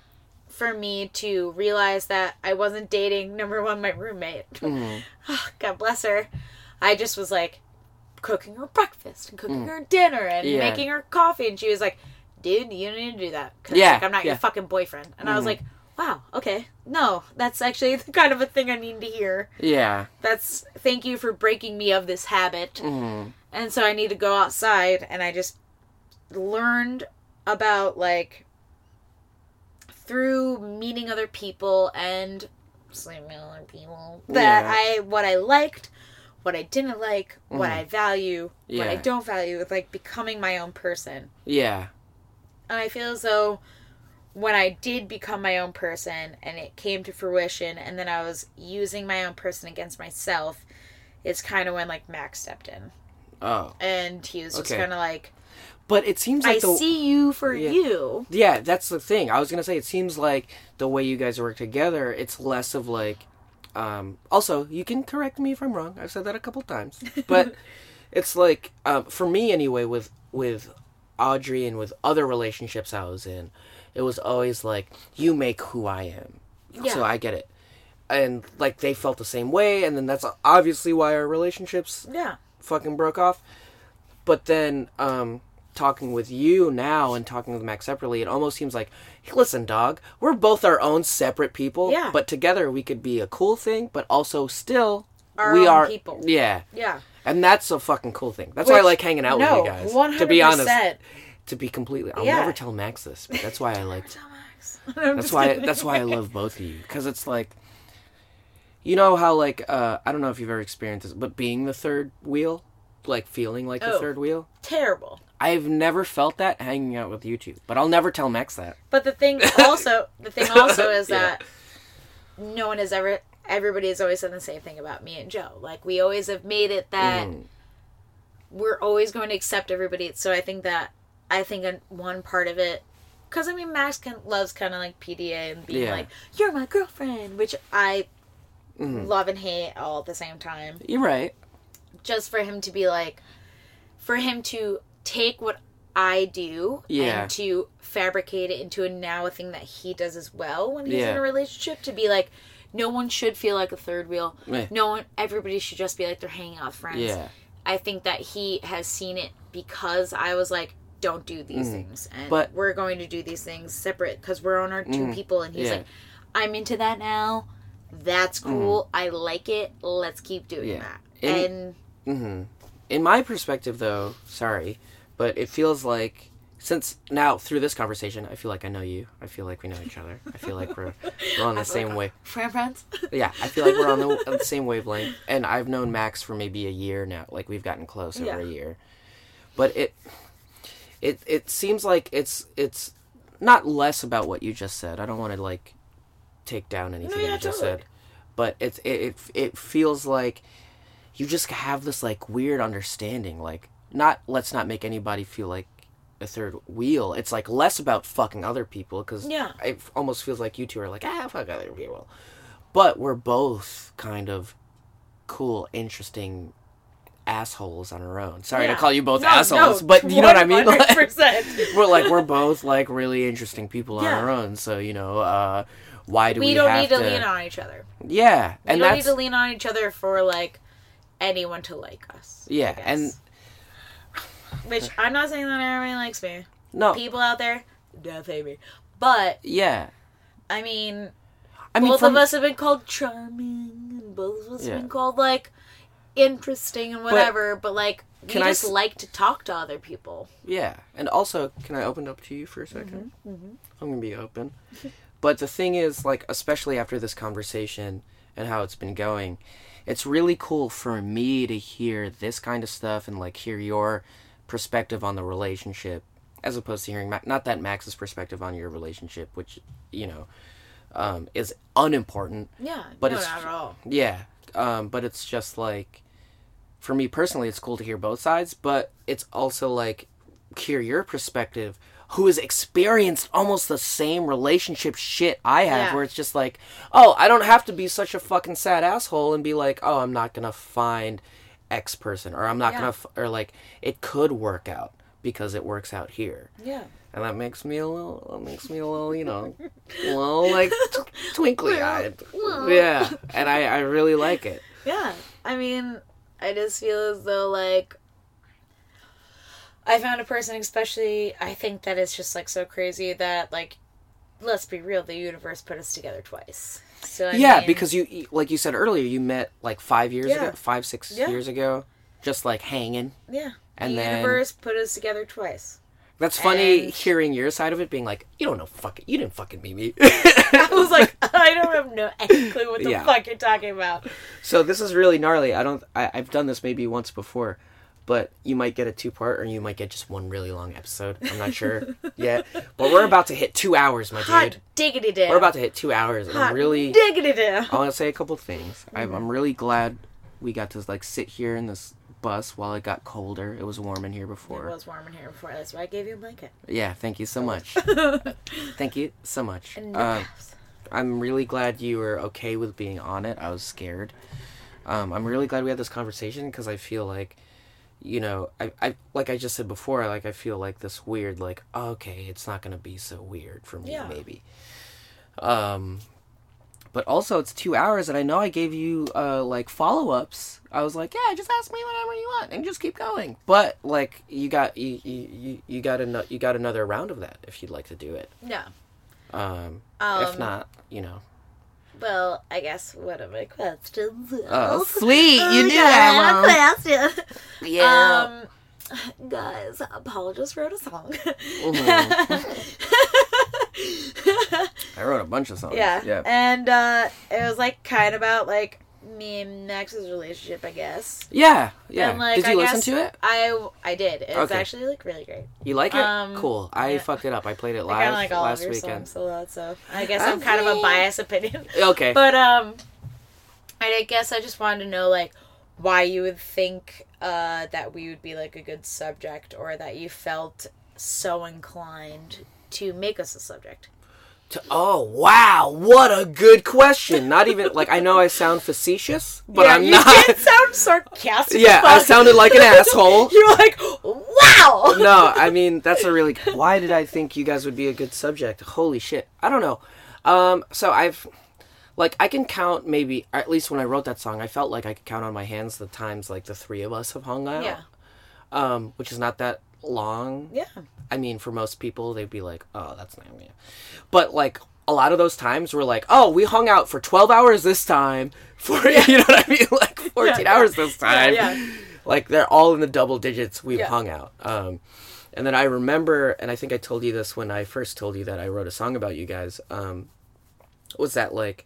for me to realize that i wasn't dating number one my roommate Mhm. god bless her i just was like cooking her breakfast and cooking her dinner and Mm. Yeah. making her coffee and she was like dude you don't need to do that 'cause, Yeah, like, i'm not yeah. your fucking boyfriend and i was Mhm. like wow okay no that's actually the kind of a thing i need to hear Yeah. that's thank you for breaking me of this habit Mhm. and so i need to go outside and i just learned about like through meeting other people and sleeping with other people that Yeah. i what i liked what i didn't like what Mhm. i value what i don't value with like becoming my own person Yeah. and i feel as though when i did become my own person and it came to fruition and then i was using my own person against myself it's kind of when like max stepped in Oh. and he was just Okay. kind of like But it seems like i the see you for Yeah. you Yeah, that's the thing. I was gonna say it seems like the way you guys work together, it's less of like. Um, also, you can correct me if I'm wrong. I've said that a couple times, but it's like um, for me anyway. With with Audrey and with other relationships I was in, it was always like you make who I am. Yeah. So I get it, and like they felt the same way, and then that's obviously why our relationships yeah fucking broke off. But then, um, talking with you now and talking with Max separately, it almost seems like, hey, listen, dog, we're both our own separate people. Yeah. But together we could be a cool thing, but also still Our we own are people. Yeah, yeah and that's a fucking cool thing. That's why I like hanging out no with you guys. 100% To be honest, to be completely, I'll Yeah. never tell Max this, but that's why I like. Tell Max. That's why. That's why I love both of you because it's like, you know how like uh, I don't know if you've ever experienced this, but being the third wheel, like feeling like the Oh. third wheel. terrible I've never felt that hanging out with you two, but I'll never tell Max that. but the thing also the thing also is Yeah. that no one has ever everybody has always said the same thing about me and joe like we always have made it that Mm. we're always going to accept everybody so i think that i think one part of it because i mean max can, loves kind of like pda and being Yeah. like you're my girlfriend which i Mhm. love and hate all at the same time You're right. just for him to be like for him to take what I do Yeah. and to fabricate it into a now a thing that he does as well when he's Yeah. in a relationship to be like no one should feel like a third wheel. Yeah. No one everybody should just be like they're hanging out with friends. Yeah. I think that he has seen it because I was like don't do these things and Mm. But- we're going to do these things separate because we're on our two Mm. people and he's Yeah. like I'm into that now. That's cool. I like it. Let's keep doing Mm. Yeah. that. In- and hmm In my perspective, though, sorry, but it feels like since now through this conversation, I feel like I know you. I feel like we know each other. I feel like we're we're on the same wave. friend friends. Yeah, I feel like we're on the, on the same wavelength. And I've known Max for maybe a year now. Like we've gotten close over Yeah. a year. But it it it seems like it's it's not less about what you just said. I don't want to like take down anything yeah, you just totally. said. But it's it, it it feels like you just have this like weird understanding like not let's not make anybody feel like a third wheel. It's like less about fucking other people because Yeah. it almost feels like you two are like ah fuck other people, but we're both kind of cool, interesting assholes on our own. Sorry Yeah. to call you both No, assholes, no, but you know what I mean. Like, we're like we're both like really interesting people on Yeah. our own. So you know, uh, why do we, we don't have need to, lean on each other. Yeah, We and don't that's need to lean on each other for like anyone to like us. Yeah, and which I'm not saying that everybody likes me. no, People out there don't hate me, but yeah. I mean, I mean, both from, of us have been called charming, and both of us Yeah. have been called like interesting and whatever. But, like, we Can just s- like to talk to other people. Yeah, and also, can I open up to you for a 2nd Mm-hmm, I'm gonna be open. but the thing is, like, especially after this conversation and how it's been going, it's really cool for me to hear this kind of stuff and like hear your perspective on the relationship, as opposed to hearing Ma- not that Max's perspective on your relationship, which you know um, is unimportant. Yeah, But no, it's- not at all. Yeah, um, but it's just like, for me personally, it's cool to hear both sides, but it's also like, hear your perspective, who has experienced almost the same relationship shit I have, Yeah. where it's just like, oh, I don't have to be such a fucking sad asshole and be like, oh, I'm not gonna find X person, or I'm not Yeah. gonna, f- or like, it could work out because it works out here. Yeah. And that makes me a little, that makes me a little, you know, a little like t- twinkly eyed. Yeah, and I, I really like it. Yeah. I mean, I just feel as though like I found a person especially I think that it's just like so crazy that like let's be real, the universe put us together twice. So I yeah, mean, because you, like you said earlier, you met like five years Yeah. ago, five, six Yeah. years ago, just like hanging. yeah, and the then- universe put us together twice. That's funny And- hearing your side of it, being like, you don't know fucking, you didn't fucking meet me. I was like, I don't have no clue what the Yeah. fuck you're talking about. so this is really gnarly. I don't, I, I've done this maybe once before, but you might get a two part, or you might get just one really long episode. I'm not sure yet, but we're about to hit two hours, my Hot dude. diggity damn. We're about to hit two hours, and Hot I'm really. diggity damn. I want to say a couple things. Mm-hmm. I'm really glad we got to like sit here in this bus while it got colder. It was warm in here before. It was warm in here before. That's why I gave you a blanket. Yeah, thank you so much. thank you so much. Um. I'm really glad you were okay with being on it. I was scared. Um, I'm really glad we had this conversation because I feel like, you know, I, I like I just said before, like I feel like this weird, like okay, it's not gonna be so weird for me, Yeah. maybe. Um, but also it's two hours, and I know I gave you uh like follow ups. I was like, yeah, just ask me whatever you want, and just keep going. But like you got you you, you, got another you got another round of that if you'd like to do it. Yeah. Um, if Um, not, you know. Well, I guess one of my questions. Is, Oh, sweet! You knew that, question. Yeah. Um, guys, Paul just wrote a song. I wrote a bunch of songs. yeah. Yeah. And uh, it was like kind of about like me and Max's relationship, I guess. Yeah. Yeah. And, like, did you I listen to it? I I did. It was Okay. actually like really great. You like it? um, cool. I yeah. fucked it up. I played it live like all last weekend. songs a lot, so I guess I'm kind of a biased opinion. Okay. But um, I guess I just wanted to know like why you would think uh that we would be like a good subject, or that you felt so inclined to make us a subject. To- oh wow! What a good question. Not even like I know I sound facetious, but yeah, I'm you not. did sound sarcastic. yeah, I sounded like an asshole. You're like, wow. no, I mean that's a really. Why did I think you guys would be a good subject? Holy shit! I don't know. Um, so I've, like, I can count maybe, at least when I wrote that song, I felt like I could count on my hands the times like the three of us have hung out. Yeah. Um, which is not that long. Yeah. I mean, for most people, they'd be like, "Oh, that's not me," but like a lot of those times were like, "Oh, we hung out for twelve hours this time." For you know what I mean, like fourteen Yeah, hours this time. yeah. Like they're all in the double digits. We've Yeah. hung out. Um, and then I remember, and I think I told you this when I first told you that I wrote a song about you guys. Um, was that like?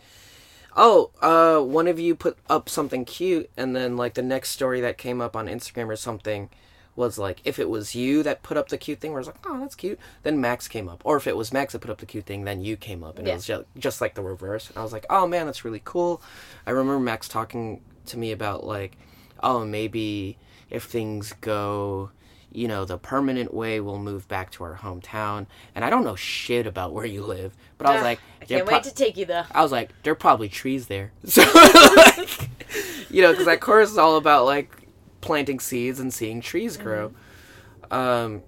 Oh, uh, one of you put up something cute, and then like the next story that came up on Instagram or something was like if it was you that put up the cute thing, where I was like, oh, that's cute. Then Max came up, or if it was Max that put up the cute thing, then you came up, and Yeah. it was just just like the reverse. And I was like, oh man, that's really cool. I remember Max talking to me about like, oh, maybe if things go you know, the permanent way we'll move back to our hometown. And I don't know shit about where you live, but I was Ah, like, I "Yeah, can't pro- wait to take you though. I was like, there are probably trees there. So, like, you know, because that chorus is all about like planting seeds and seeing trees grow. Um,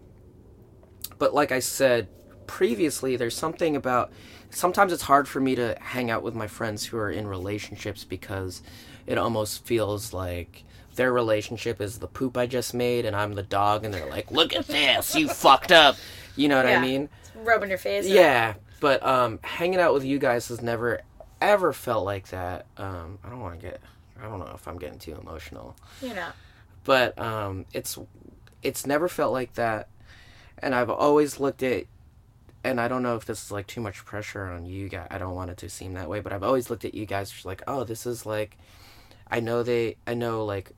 but like I said previously, there's something about sometimes it's hard for me to hang out with my friends who are in relationships because it almost feels like their relationship is the poop I just made, and I'm the dog, and they're like, "Look at this, you fucked up." You know what I Yeah. mean? Rubbing your face. Yeah, but um, hanging out with you guys has never ever felt like that. Um, I don't want to get. I don't know if I'm getting too emotional, You know. But um, it's it's never felt like that, and I've always looked at. And I don't know if this is like too much pressure on you guys. I don't want it to seem that way, but I've always looked at you guys just like, oh, this is like, I know they, I know like,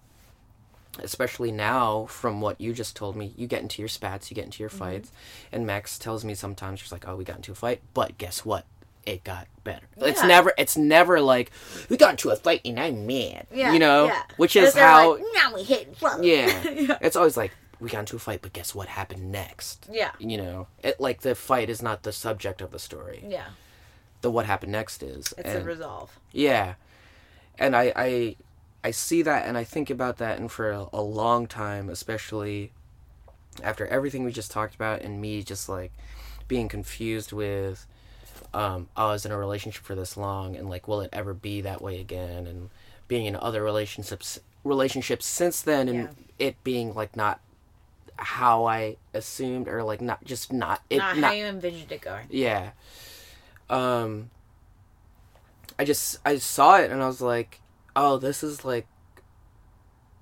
especially now from what you just told me, you get into your spats, you get into your Mm-hmm. fights, and Max tells me sometimes she's like, oh, we got into a fight, but guess what? It got better. It's never, it's never like we got into a fight and I'm mad. Yeah. you know, yeah. which is how. like, now we hit. Yeah. yeah. It's always like we got into a fight, but guess what happened next? Yeah. You know, it like the fight is not the subject of the story. Yeah. The what happened next is. It's a And- resolve. yeah, and I I I see that and I think about that, and for a, a long time, especially after everything we just talked about, and me just like being confused with, um, I was in a relationship for this long, and like, will it ever be that way again? And being in other relationships relationships since then, and Yeah. it being like not how I assumed, or like not just not it not, how you envisioned it going. yeah. Um I just I saw it and I was like, "Oh, this is like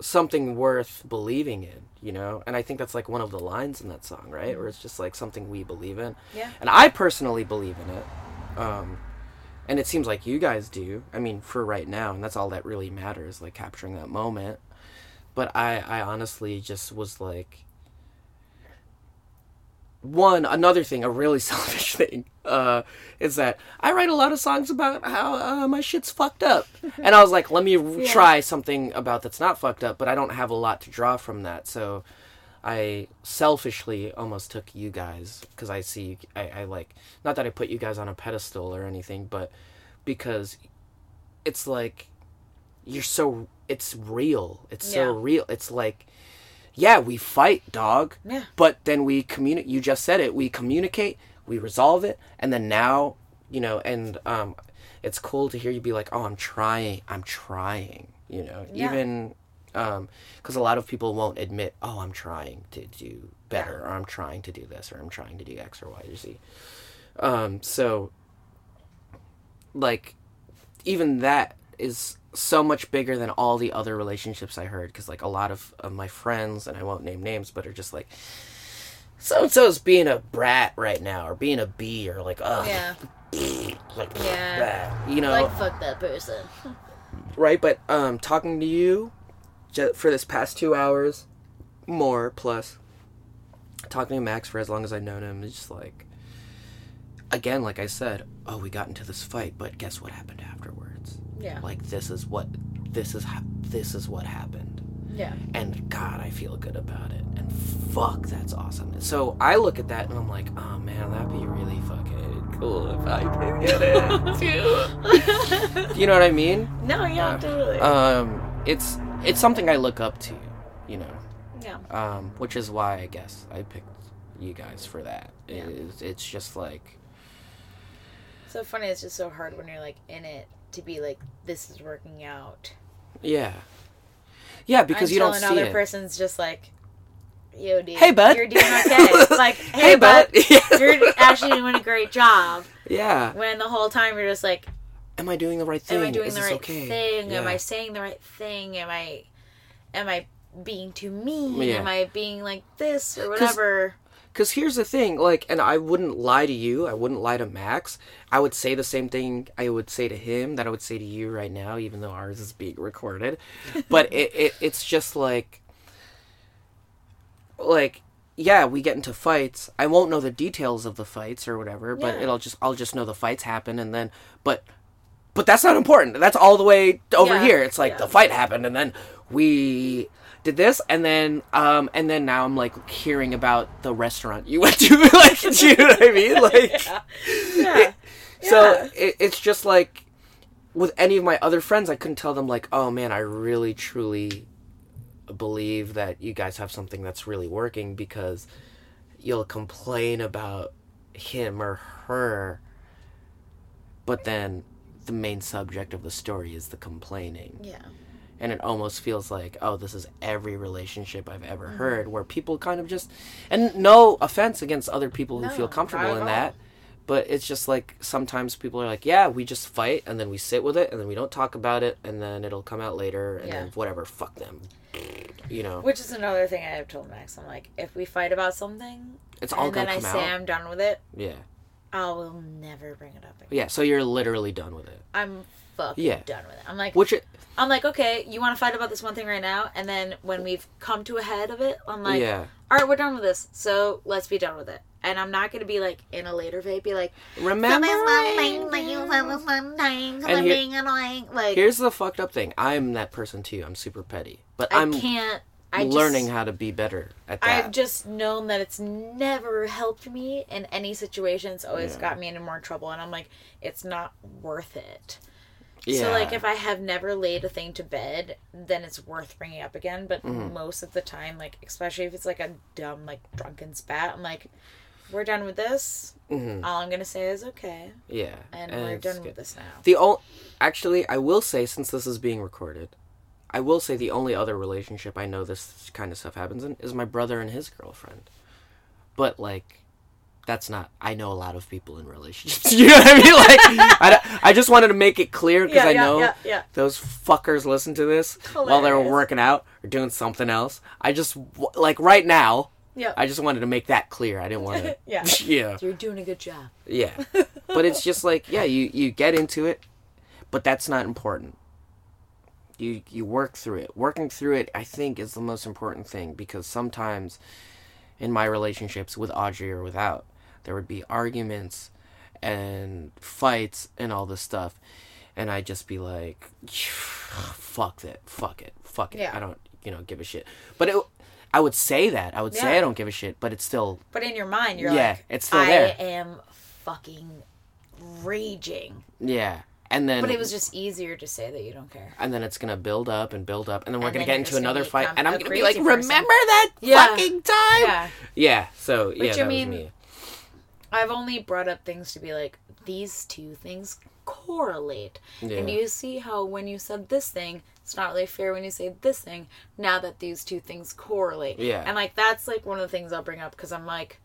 something worth believing in," you know? And I think that's like one of the lines in that song, right? Where it's just like something we believe in. Yeah. And I personally believe in it. Um and it seems like you guys do. I mean, for right now, and that's all that really matters, like capturing that moment. But I I honestly just was like one another thing a really selfish thing uh is that i write a lot of songs about how uh, my shit's fucked up. And i was like let me Yeah. try something about that's not fucked up but i don't have a lot to draw from that. So i selfishly almost took you guys because i see I, I like not that i put you guys on a pedestal or anything but because it's like you're so it's real. It's so real. It's like yeah we fight dog Yeah. but then we communicate you just said it we communicate we resolve it and then now you know and um it's cool to hear you be like oh i'm trying i'm trying you know Yeah. even um because a lot of people won't admit oh i'm trying to do better or i'm trying to do this or i'm trying to do x or y or z um so like even that is so much bigger than all the other relationships I heard because like a lot of, of my friends and I won't name names but are just like so and so's being a brat right now or being a bee or like oh Yeah. like Yeah. blah, you know Like fuck that person. right but um talking to you ju- for this past two hours more plus talking to Max for as long as I've known him is just like again like I said oh we got into this fight but guess what happened afterwards Yeah. like this is what this is ha- this is what happened Yeah. and god i feel good about it and fuck that's awesome so i look at that and i'm like oh man that'd be really fucking cool if i could get it too you know what i mean no, yeah, totally. um it's it's something i look up to you know yeah. um which is why i guess i picked you guys for that Yeah. it's, it's just like So funny. It's just so hard when you're like in it to be like, this is working out. yeah yeah because you don't see another it person's just like, yo, dude. Hey, bud. You're doing okay. like, hey, Hey, bud. bud. you're actually doing a great job. yeah When the whole time you're just like, am i doing the right thing am I doing Is the right okay? thing? Am I saying the right thing? Am I, am I being too mean? Yeah. Am I being like this or whatever? Because here's the thing, like, and I wouldn't lie to you. I wouldn't lie to Max. I would say the same thing I would say to him that I would say to you right now, even though ours is being recorded. But it, it it's just like, like, yeah, we get into fights. I won't know the details of the fights or whatever, but Yeah. it'll just I'll just know the fights happen, and then, but, but that's not important. That's all the way over Yeah. here. It's like Yeah. the fight happened, and then we did this and then um and then now i'm like hearing about the restaurant you went to like do you know what i mean like Yeah. so Yeah. it, it's just like with any of my other friends i couldn't tell them like oh man i really truly believe that you guys have something that's really working because you'll complain about him or her but then the main subject of the story is the complaining Yeah. And it almost feels like oh this is every relationship i've ever mm-hmm. heard where people kind of just and no offense against other people who No, feel comfortable in that but it's just like sometimes people are like yeah we just fight and then we sit with it and then we don't talk about it and then it'll come out later and Yeah. then whatever fuck them you know? Which is another thing I have told Max. I'm like, if we fight about something, it's all and then I come say out. I'm done with it, yeah I will never bring it up again. yeah so you're literally done with it I'm fucking Yeah. done with it. I'm like, which it, I'm like, okay, you want to fight about this one thing right now, and then when we've come to a head of it, I'm like, yeah all right, we're done with this, so let's be done with it. And I'm not gonna be like in a later vape, be like, remember and here- being annoying. Like, Here's the fucked up thing. I'm that person too. I'm super petty, but I I'm can't. I learning Just, how to be better at that. I've just known that it's never helped me in any situation. It's always Yeah. got me into more trouble, and I'm like, it's not worth it. yeah. So like if I have never laid a thing to bed, then it's worth bringing up again. But Mm-hmm. most of the time, like especially if it's like a dumb like drunken spat, I'm like, we're done with this. Mhm. All I'm gonna say is okay, yeah, and, and we're done good. with this now. The only, actually, I will say since this is being recorded, I will say the only other relationship I know this kind of stuff happens in is my brother and his girlfriend. But like, that's not. I know a lot of people in relationships. You know what I mean? Like, I, I just wanted to make it clear because Yeah, I yeah, know yeah, yeah. those fuckers listen to this while they're working out or doing something else. I just like right now. Yeah, I just wanted to make that clear. I didn't want to. Yeah. yeah. you're doing a good job. Yeah. But it's just like, yeah, you you get into it, but that's not important. You you work through it. Working through it, I think, is the most important thing because sometimes in my relationships with Audrey or without, there would be arguments and fights and all this stuff, and I'd just be like, "Fuck it, fuck it, fuck it." Yeah. I don't, you know, give a shit. But it, I would say that. I would say I don't give a shit, but it's still But in your mind, you're Yeah, like, it's still there." I am fucking raging. yeah. And then But it was just easier to say that you don't care. and then it's gonna build up and build up, and then we're And gonna then get into another fight, and I'm gonna be like, person. "Remember that Yeah. fucking time?" Yeah. Yeah. So yeah, Which, I mean, was me. I've only brought up things to be like, these two things correlate. yeah. And you see how when you said this thing, it's not really fair when you say this thing, now that these two things correlate. Yeah. And like, that's like one of the things I'll bring up because I'm like,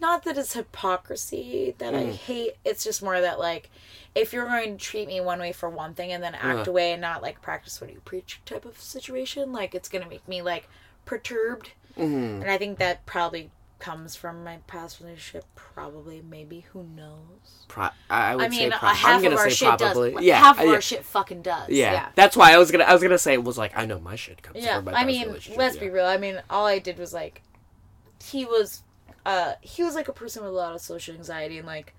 not that it's hypocrisy that Mm. I hate, it's just more that like, if you're going to treat me one way for one thing and then act Ugh. away and not like practice what you preach type of situation, like it's gonna make me like perturbed. Mhm. And I think that probably comes from my past relationship. Probably, maybe, who knows? Pro- I would I mean, say uh, prob- half I'm gonna of our shit probably. does. Yeah. half of yeah. our shit fucking does. yeah. Yeah. That's why I was gonna I was gonna say it was like I know my shit comes Yeah, from my I mean, let's yeah. be real. I mean, all I did was like, he was, uh, he was like a person with a lot of social anxiety, and like,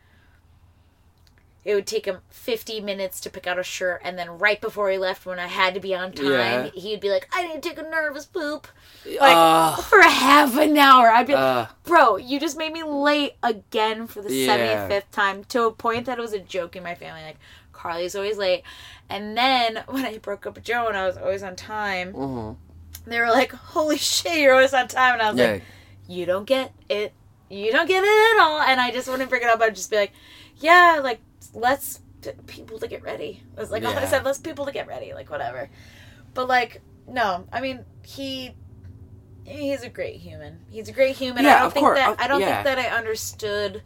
it would take him fifty minutes to pick out a shirt, and then right before he left, when I had to be on time, Yeah. he'd be like, "I need to take a nervous poop," like Ugh. for half an hour. I'd be like, Uh, Bro, you just made me late again for the Yeah. 75th time to a point that it was a joke in my family. Like, Carly's always late. And then when I broke up with Joe and I was always on time, mhm. they were like, holy shit, you're always on time. And I was Yeah. like, you don't get it. You don't get it at all. And I just wouldn't bring it up. I'd just be like, yeah, like, let's t- people to get ready. It was like, all I said, let's people to get ready. Like, whatever. But, like, no. I mean, he. He's a great human. He's a great human. I Yeah, don't of think course. that I don't yeah. think that I understood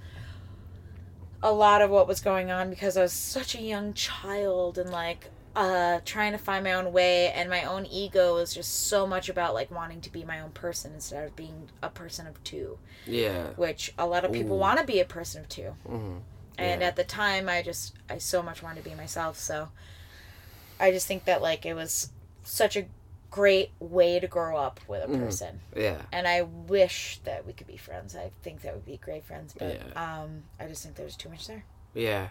a lot of what was going on because I was such a young child and like uh trying to find my own way and my own ego is just so much about like wanting to be my own person instead of being a person of two Yeah. which a lot of people Ooh. want to be a person of two mm-hmm. and Yeah. at the time i just i so much wanted to be myself so i just think that like it was such a great way to grow up with a Mhm. person Yeah. and i wish that we could be friends i think that would be great friends but Yeah. um i just think there's too much there Yeah.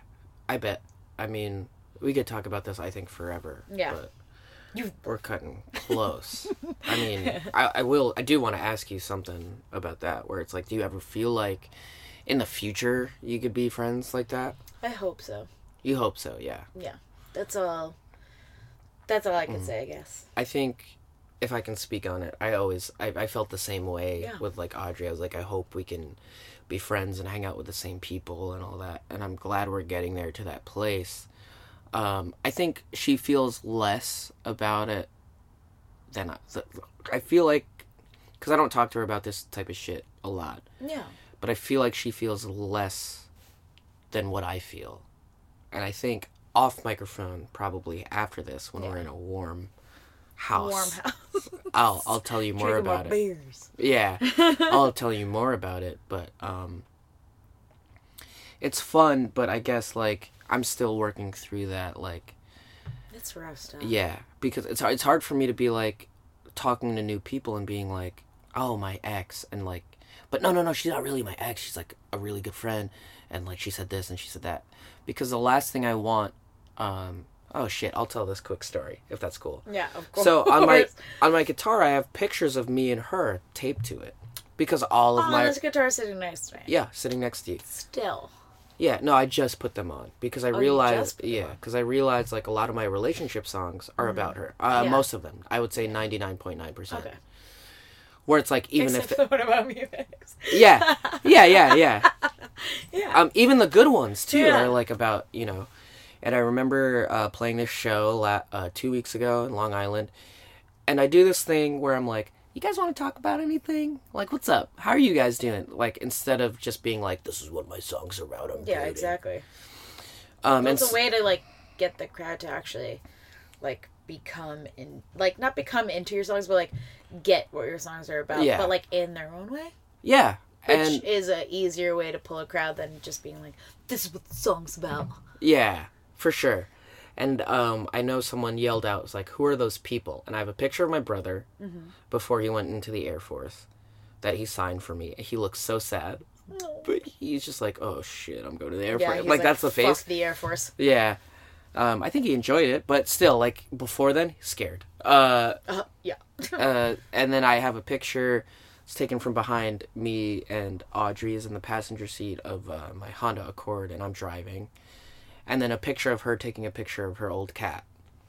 I bet. I mean, we could talk about this. I think forever. Yeah. But You- we're cutting close. I mean, I, I will. I do want to ask you something about that. Where it's like, do you ever feel like, in the future, you could be friends like that? i hope so You hope so. Yeah. Yeah. That's all that's all i Mm. can say i guess I think if I can speak on it, I always I, I felt the same way Yeah. with like Audrey. I was like, I hope we can be friends and hang out with the same people and all that. And I'm glad we're getting there to that place. Um, I think she feels less about it than I, I feel like because I don't talk to her about this type of shit a lot, Yeah. but I feel like she feels less than what I feel, and I think off microphone probably after this when we're in a warm house, Warm house. I'll I'll tell you more Drinking my about it. beers. Yeah, I'll tell you more about it, but um, it's fun. But I guess like I'm still working through that. Like, It's rough stuff. yeah, because it's it's hard for me to be like talking to new people and being like, oh my ex, and like, but no no no, she's not really my ex. She's like a really good friend, and like she said this and she said that. Because the last thing I want, um, oh shit, I'll tell this quick story if that's cool. Yeah, of course. So on my on my guitar, I have pictures of me and her taped to it because all of Oh, my this guitar sitting next to me. yeah sitting next to you. Still. Yeah, no, I just put them on because I Oh, realized just put them yeah because I realized like a lot of my relationship songs are about her. Uh, Yeah. Most of them, I would say ninety nine point nine percent. Where it's like even Except if the one about me yeah yeah yeah yeah Yeah. um even the good ones too Yeah. are like about you know and i remember uh, playing this show la- uh, two weeks ago in long island and i do this thing where i'm like you guys want to talk about anything like what's up how are you guys doing like instead of just being like this is what my songs are about I'm yeah, dating." exactly. um It's a way to like get the crowd to actually like become in like not become into your songs, but like get what your songs are about. Yeah. But like in their own way. yeah Which and is a easier way to pull a crowd than just being like, This is what the song's about. Yeah, for sure. And um, I know someone yelled out, "Was like, who are those people?" And I have a picture of my brother Mm-hmm. before he went into the Air Force that he signed for me. He looks so sad, but he's just like, "Oh shit, I'm going to the Air Yeah, Force." he's Like, that's the "Fuck face. the Air Force. Yeah. Um, I think he enjoyed it, but still, like before then, scared. Uh, Uh, yeah. uh, and then I have a picture. It's taken from behind me and Audrey is in the passenger seat of uh, my Honda Accord, and I'm driving. And then a picture of her taking a picture of her old cat,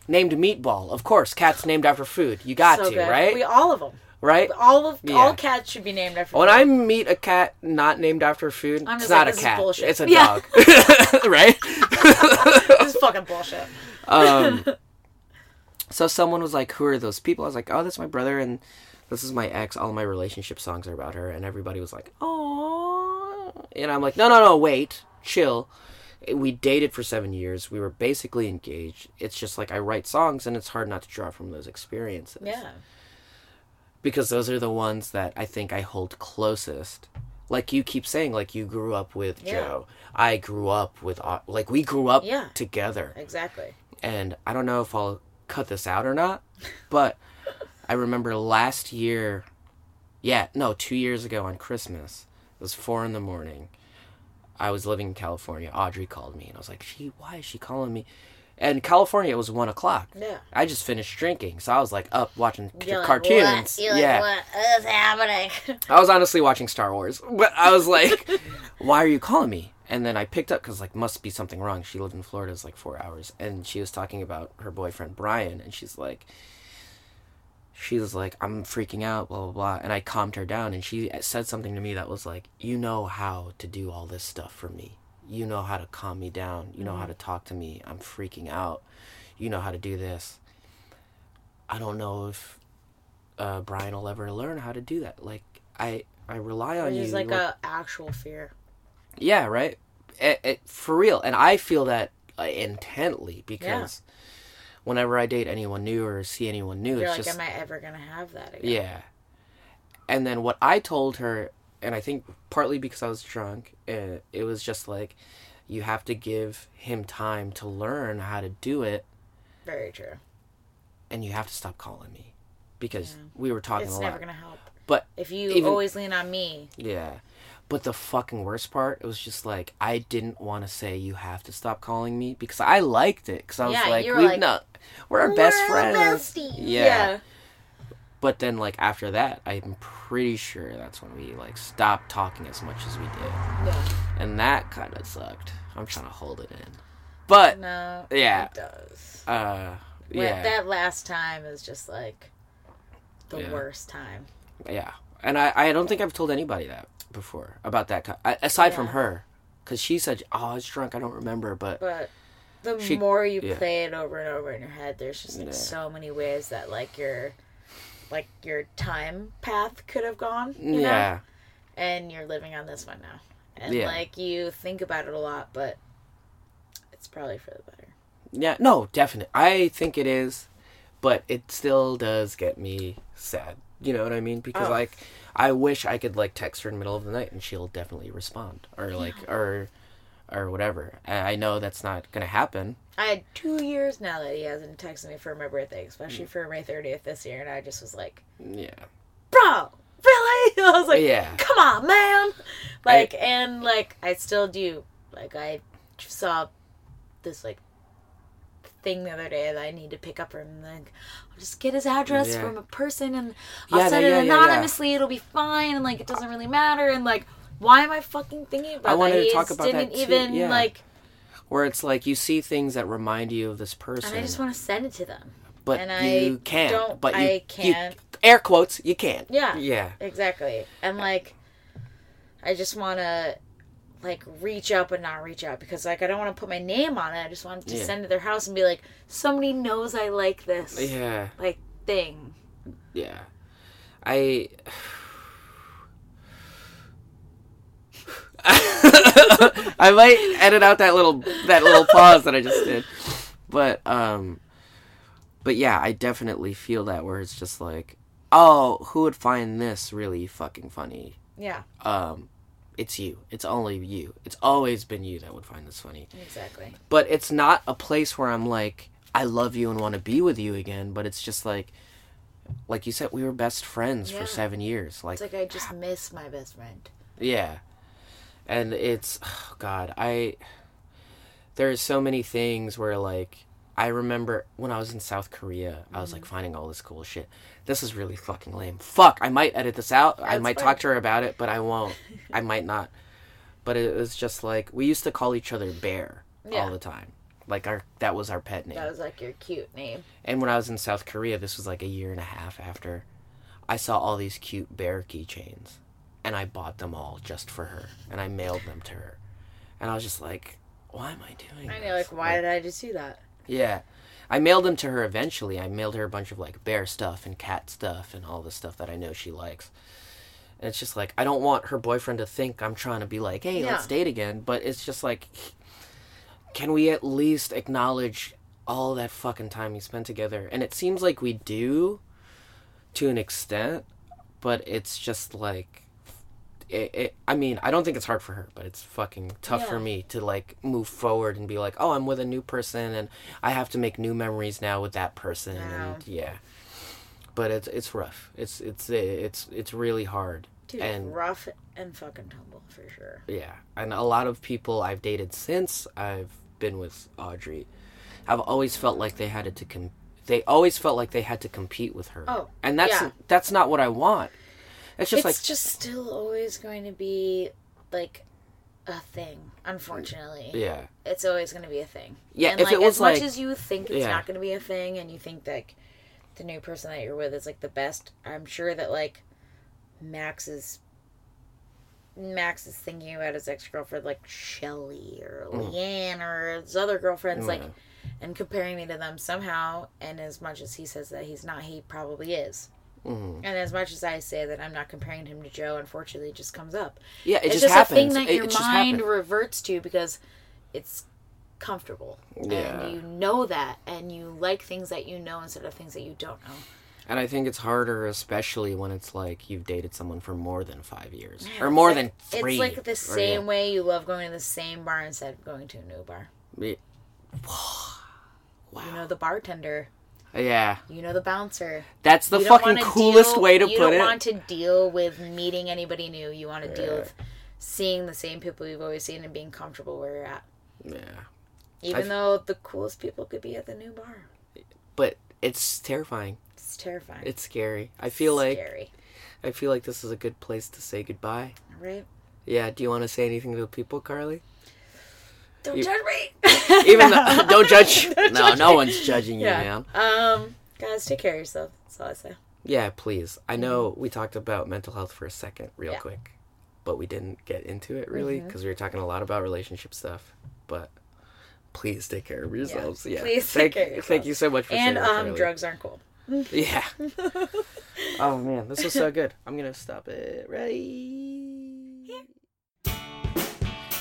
named Meatball. Of course, cats named after food. You got so to, good. right? We all of them. right. All of Yeah. all cats should be named after. When food. I meet a cat not named after food, I'm it's not like, a cat. It's a Yeah. dog, right? this is fucking bullshit. um, so someone was like, "Who are those people?" I was like, "Oh, that's my brother, and this is my ex. All my relationship songs are about her." And everybody was like, "Oh," and I'm like, "No, no, no, wait, chill." We dated for seven years. We were basically engaged. It's just like I write songs, and it's hard not to draw from those experiences. Yeah. because those are the ones that I think I hold closest. Like you keep saying, like you grew up with Yeah. Joe. I grew up with, like we grew up Yeah. together Exactly. and I don't know if I'll cut this out or not, but I remember last year, yeah, no, two years ago on Christmas, it was four in the morning. I was living in California. Audrey called me, and I was like, "She, why is she calling me?" And California, it was one o'clock. Yeah. I just finished drinking, so I was like up watching You're like, cartoons. What? You're like, yeah, what is happening? I was honestly watching Star Wars, but I was like, "Why are you calling me?" And then I picked up because like must be something wrong. She lived in Florida, it's like four hours, and she was talking about her boyfriend Brian, and she's like, she was like, "I'm freaking out," blah blah blah, and I calmed her down, and she said something to me that was like, "You know how to do all this stuff for me. You know how to calm me down. You know how to talk to me. I'm freaking out. You know how to do this." I don't know if uh, Brian will ever learn how to do that. Like I, I rely on you. is like a actual fear. yeah, right. It, it, for real, and I feel that uh, intently because whenever I date anyone new or see anyone new, You're it's like, just am I ever gonna have that again? yeah. And then what I told her, and I think partly because I was drunk, uh, it was just like, you have to give him time to learn how to do it, Very true. and you have to stop calling me because Yeah. we were talking It's a never lot. gonna help. But If you even- always lean on me, Yeah. But the fucking worst part, it was just like I didn't want to say you have to stop calling me because I liked it because I was Yeah, like, we like, no, we're our best "We're friends. besties." Yeah. But then like after that, I'm pretty sure that's when we like stopped talking as much as we did, Yeah. and that kind of sucked. I'm trying to hold it in, but No. Yeah. It does. uh, When- yeah, That last time is just like the Yeah. worst time. yeah. And I I don't think I've told anybody that before about that ki- I- aside from her, because she said, "Oh, I was drunk. I don't remember," but But the She- more you yeah. play it over and over in your head, there's just like Yeah. so many ways that like you're like your time path could have gone. You know? yeah. And you're living on this one now. And Yeah. like you think about it a lot, but it's probably for the better. Yeah, no, definitely. I think it is, but it still does get me sad. You know what I mean? Because Oh. like, I wish I could like text her in the middle of the night and she'll definitely respond, or like, or, or whatever. I know that's not gonna happen. I had two years now that he hasn't texted me for my birthday, especially for my 30th this year, and I just was like, Yeah, bro, really? I was like, Yeah. come on, man. Like, and like, I still do. Like, I saw this like thing the other day that I need to pick up from. Like, I'll just get his address Yeah. from a person, and I'll Yeah, send it yeah. anonymously. It'll be fine, and like, it doesn't really matter. And like, why am I fucking thinking about I wanted that? to talk about that didn't too, even yeah. like, where it's like you see things that remind you of this person, and I just want to send it to them. but and I you can't. don't- but you, I can't. air quotes. You can't. Yeah. Yeah. Exactly. And like I just want to like reach out but not reach out because like I don't want to put my name on it. I just want to Yeah. send to their house and be like somebody knows I like this Yeah. like thing. Yeah. I I might edit out that little that little pause that I just did. But um but yeah, I definitely feel that where it's just like, oh, who would find this really fucking funny? Yeah, Um it's you. It's only you. It's always been you that would find this funny. exactly. But it's not a place where I'm like, I love you and want to be with you again, but it's just like like you said, we were best friends Yeah. for seven years. Like, It's like I just miss my best friend. yeah. And it's oh God, I there's so many things where like I remember when I was in South Korea, I was Mm-hmm. like finding all this cool shit. This is really fucking lame. Fuck, I might edit this out. I might fine. talk to her about it, but I won't. I might not. But it was just like we used to call each other Bear Yeah. all the time. Like our that was our pet name. That was like your cute name. And when I was in South Korea, this was like a year and a half after, I saw all these cute bear keychains. And I bought them all just for her. And I mailed them to her. And I was just like, why am I doing I this? know, like why did I just do that? Yeah. I mailed them to her eventually. I mailed her a bunch of like bear stuff and cat stuff and all the stuff that I know she likes. And it's just like I don't want her boyfriend to think I'm trying to be like, "Hey, let's date again." But it's just like can we at least acknowledge all that fucking time we spent together? And it seems like we do to an extent, but it's just like it, it, I mean, I don't think it's hard for her, but it's fucking tough for me to like move forward and be like, oh, I'm with a new person and I have to make new memories now with that person, Wow. and yeah. But it's it's rough. It's it's eh, it's it's really hard. Dude, and rough and fucking tumble for sure. yeah, and a lot of people I've dated since I've been with Audrey have always felt like they had to com- they always felt like they had to compete with her. Oh, and that's yeah. that's not what I want. It's just it's like just still always going to be like a thing, unfortunately. yeah, it's always going to be a thing. Yeah, and if like it was as much as you think it's Yeah. not going to be a thing, and you think like the new person that you're with is like the best, I'm sure that like Max is Max is thinking about his ex girlfriend like Shelly or Leanne or his other girlfriends, like, Mm. and comparing me to them somehow. And as much as he says that he's not, he probably is. Mhm. And as much as I say that I'm not comparing him to Joe, unfortunately, it just comes up yeah, it it's just just, happens. a thing that It- your it mind happened. reverts to because it's comfortable Yeah. and you know that and you like things that you know instead of things that you don't know And I think it's harder, especially when it's like you've dated someone for more than five years or more like- than three. it's like the same yeah. way you love going to the same bar instead of going to a new bar Yeah. you know the bartender Yeah, you know the bouncer that's the fucking coolest deal- way to put it. you don't want to deal with meeting anybody new you want to deal with seeing the same people you've always seen and being comfortable where you're at Yeah, even I've- though the coolest people could be at the new bar but it's terrifying. it's terrifying It's scary. I feel like scary I feel like this is a good place to say goodbye. right Yeah. Do you want to say anything to the people, Carly? Don't You- judge me. Even though, don't judge. Don't no, judge no me. one's judging you, yeah. man. Um, guys, take care of yourself. That's all I say. Yeah, please. I know we talked about mental health for a second, real Mm-hmm. Yeah. quick, but we didn't get into it really because we were talking a lot about relationship stuff. But please take care of yourselves. Yeah, please take care of Thank you so much for And um, drugs aren't cool. Yeah. oh man, this was so good. I'm gonna stop it right.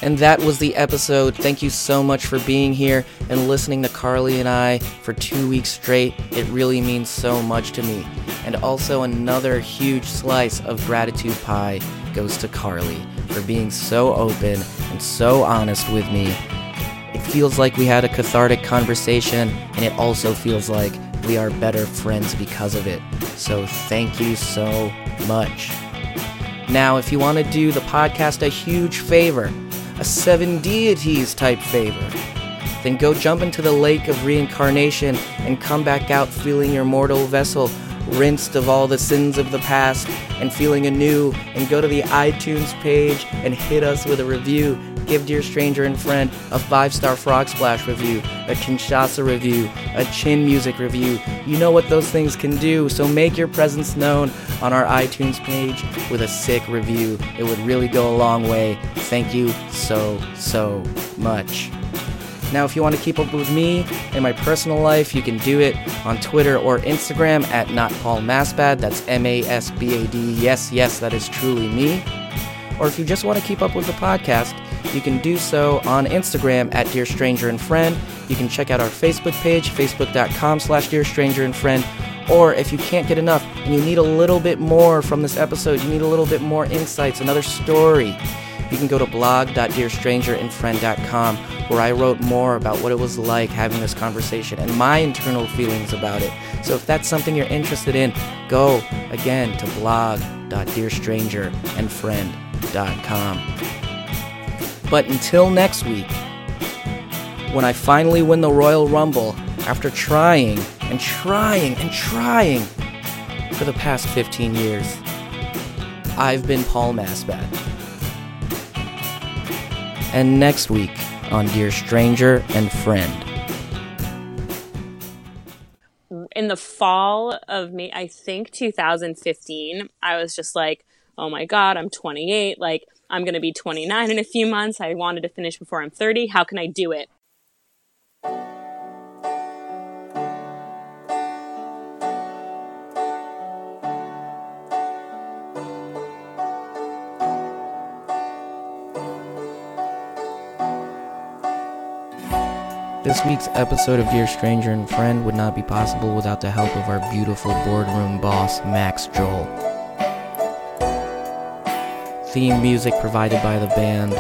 And that was the episode. Thank you so much for being here and listening to Carly and I for two weeks straight. It really means so much to me. And also, another huge slice of gratitude pie goes to Carly for being so open and so honest with me. It feels like we had a cathartic conversation, and it also feels like we are better friends because of it. So, thank you so much. Now, if you want to do the podcast a huge favor, a seven deities type favor, then go jump into the lake of reincarnation and come back out feeling your mortal vessel rinsed of all the sins of the past and feeling anew and go to the iTunes page and hit us with a review. Give Dear Stranger and Friend a five star Frog Splash review, a Kinshasa review, a Chin Music review. You know what those things can do, so make your presence known on our iTunes page with a sick review. It would really go a long way. Thank you so, so much. Now, if you want to keep up with me in my personal life, you can do it on Twitter or Instagram at not Paul Masbad. That's M A S B A D. Yes, yes, that is truly me. Or if you just want to keep up with the podcast, you can do so on Instagram at Dear Stranger and Friend. You can check out our Facebook page, facebook.com slash Dear Stranger and Friend. Or if you can't get enough and you need a little bit more from this episode, you need a little bit more insights, another story, you can go to blog.dearstrangerandfriend.com where I wrote more about what it was like having this conversation and my internal feelings about it. So if that's something you're interested in, go again to blog.dearstrangerandfriend.com. But until next week, when I finally win the Royal Rumble after trying and trying and trying for the past 15 years, I've been Paul Masbad. And next week on Dear Stranger and Friend. In the fall of me, I think 2015, I was just like, oh my God, I'm 28. Like, I'm going to be 29 in a few months. I wanted to finish before I'm 30. How can I do it? This week's episode of Dear Stranger and Friend would not be possible without the help of our beautiful boardroom boss, Max Joel. Theme music provided by the band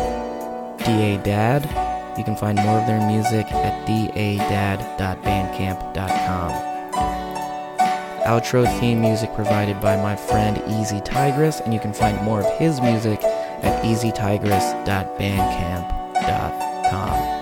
DA Dad. You can find more of their music at dadad.bandcamp.com. Outro theme music provided by my friend Easy Tigress, and you can find more of his music at easytigress.bandcamp.com.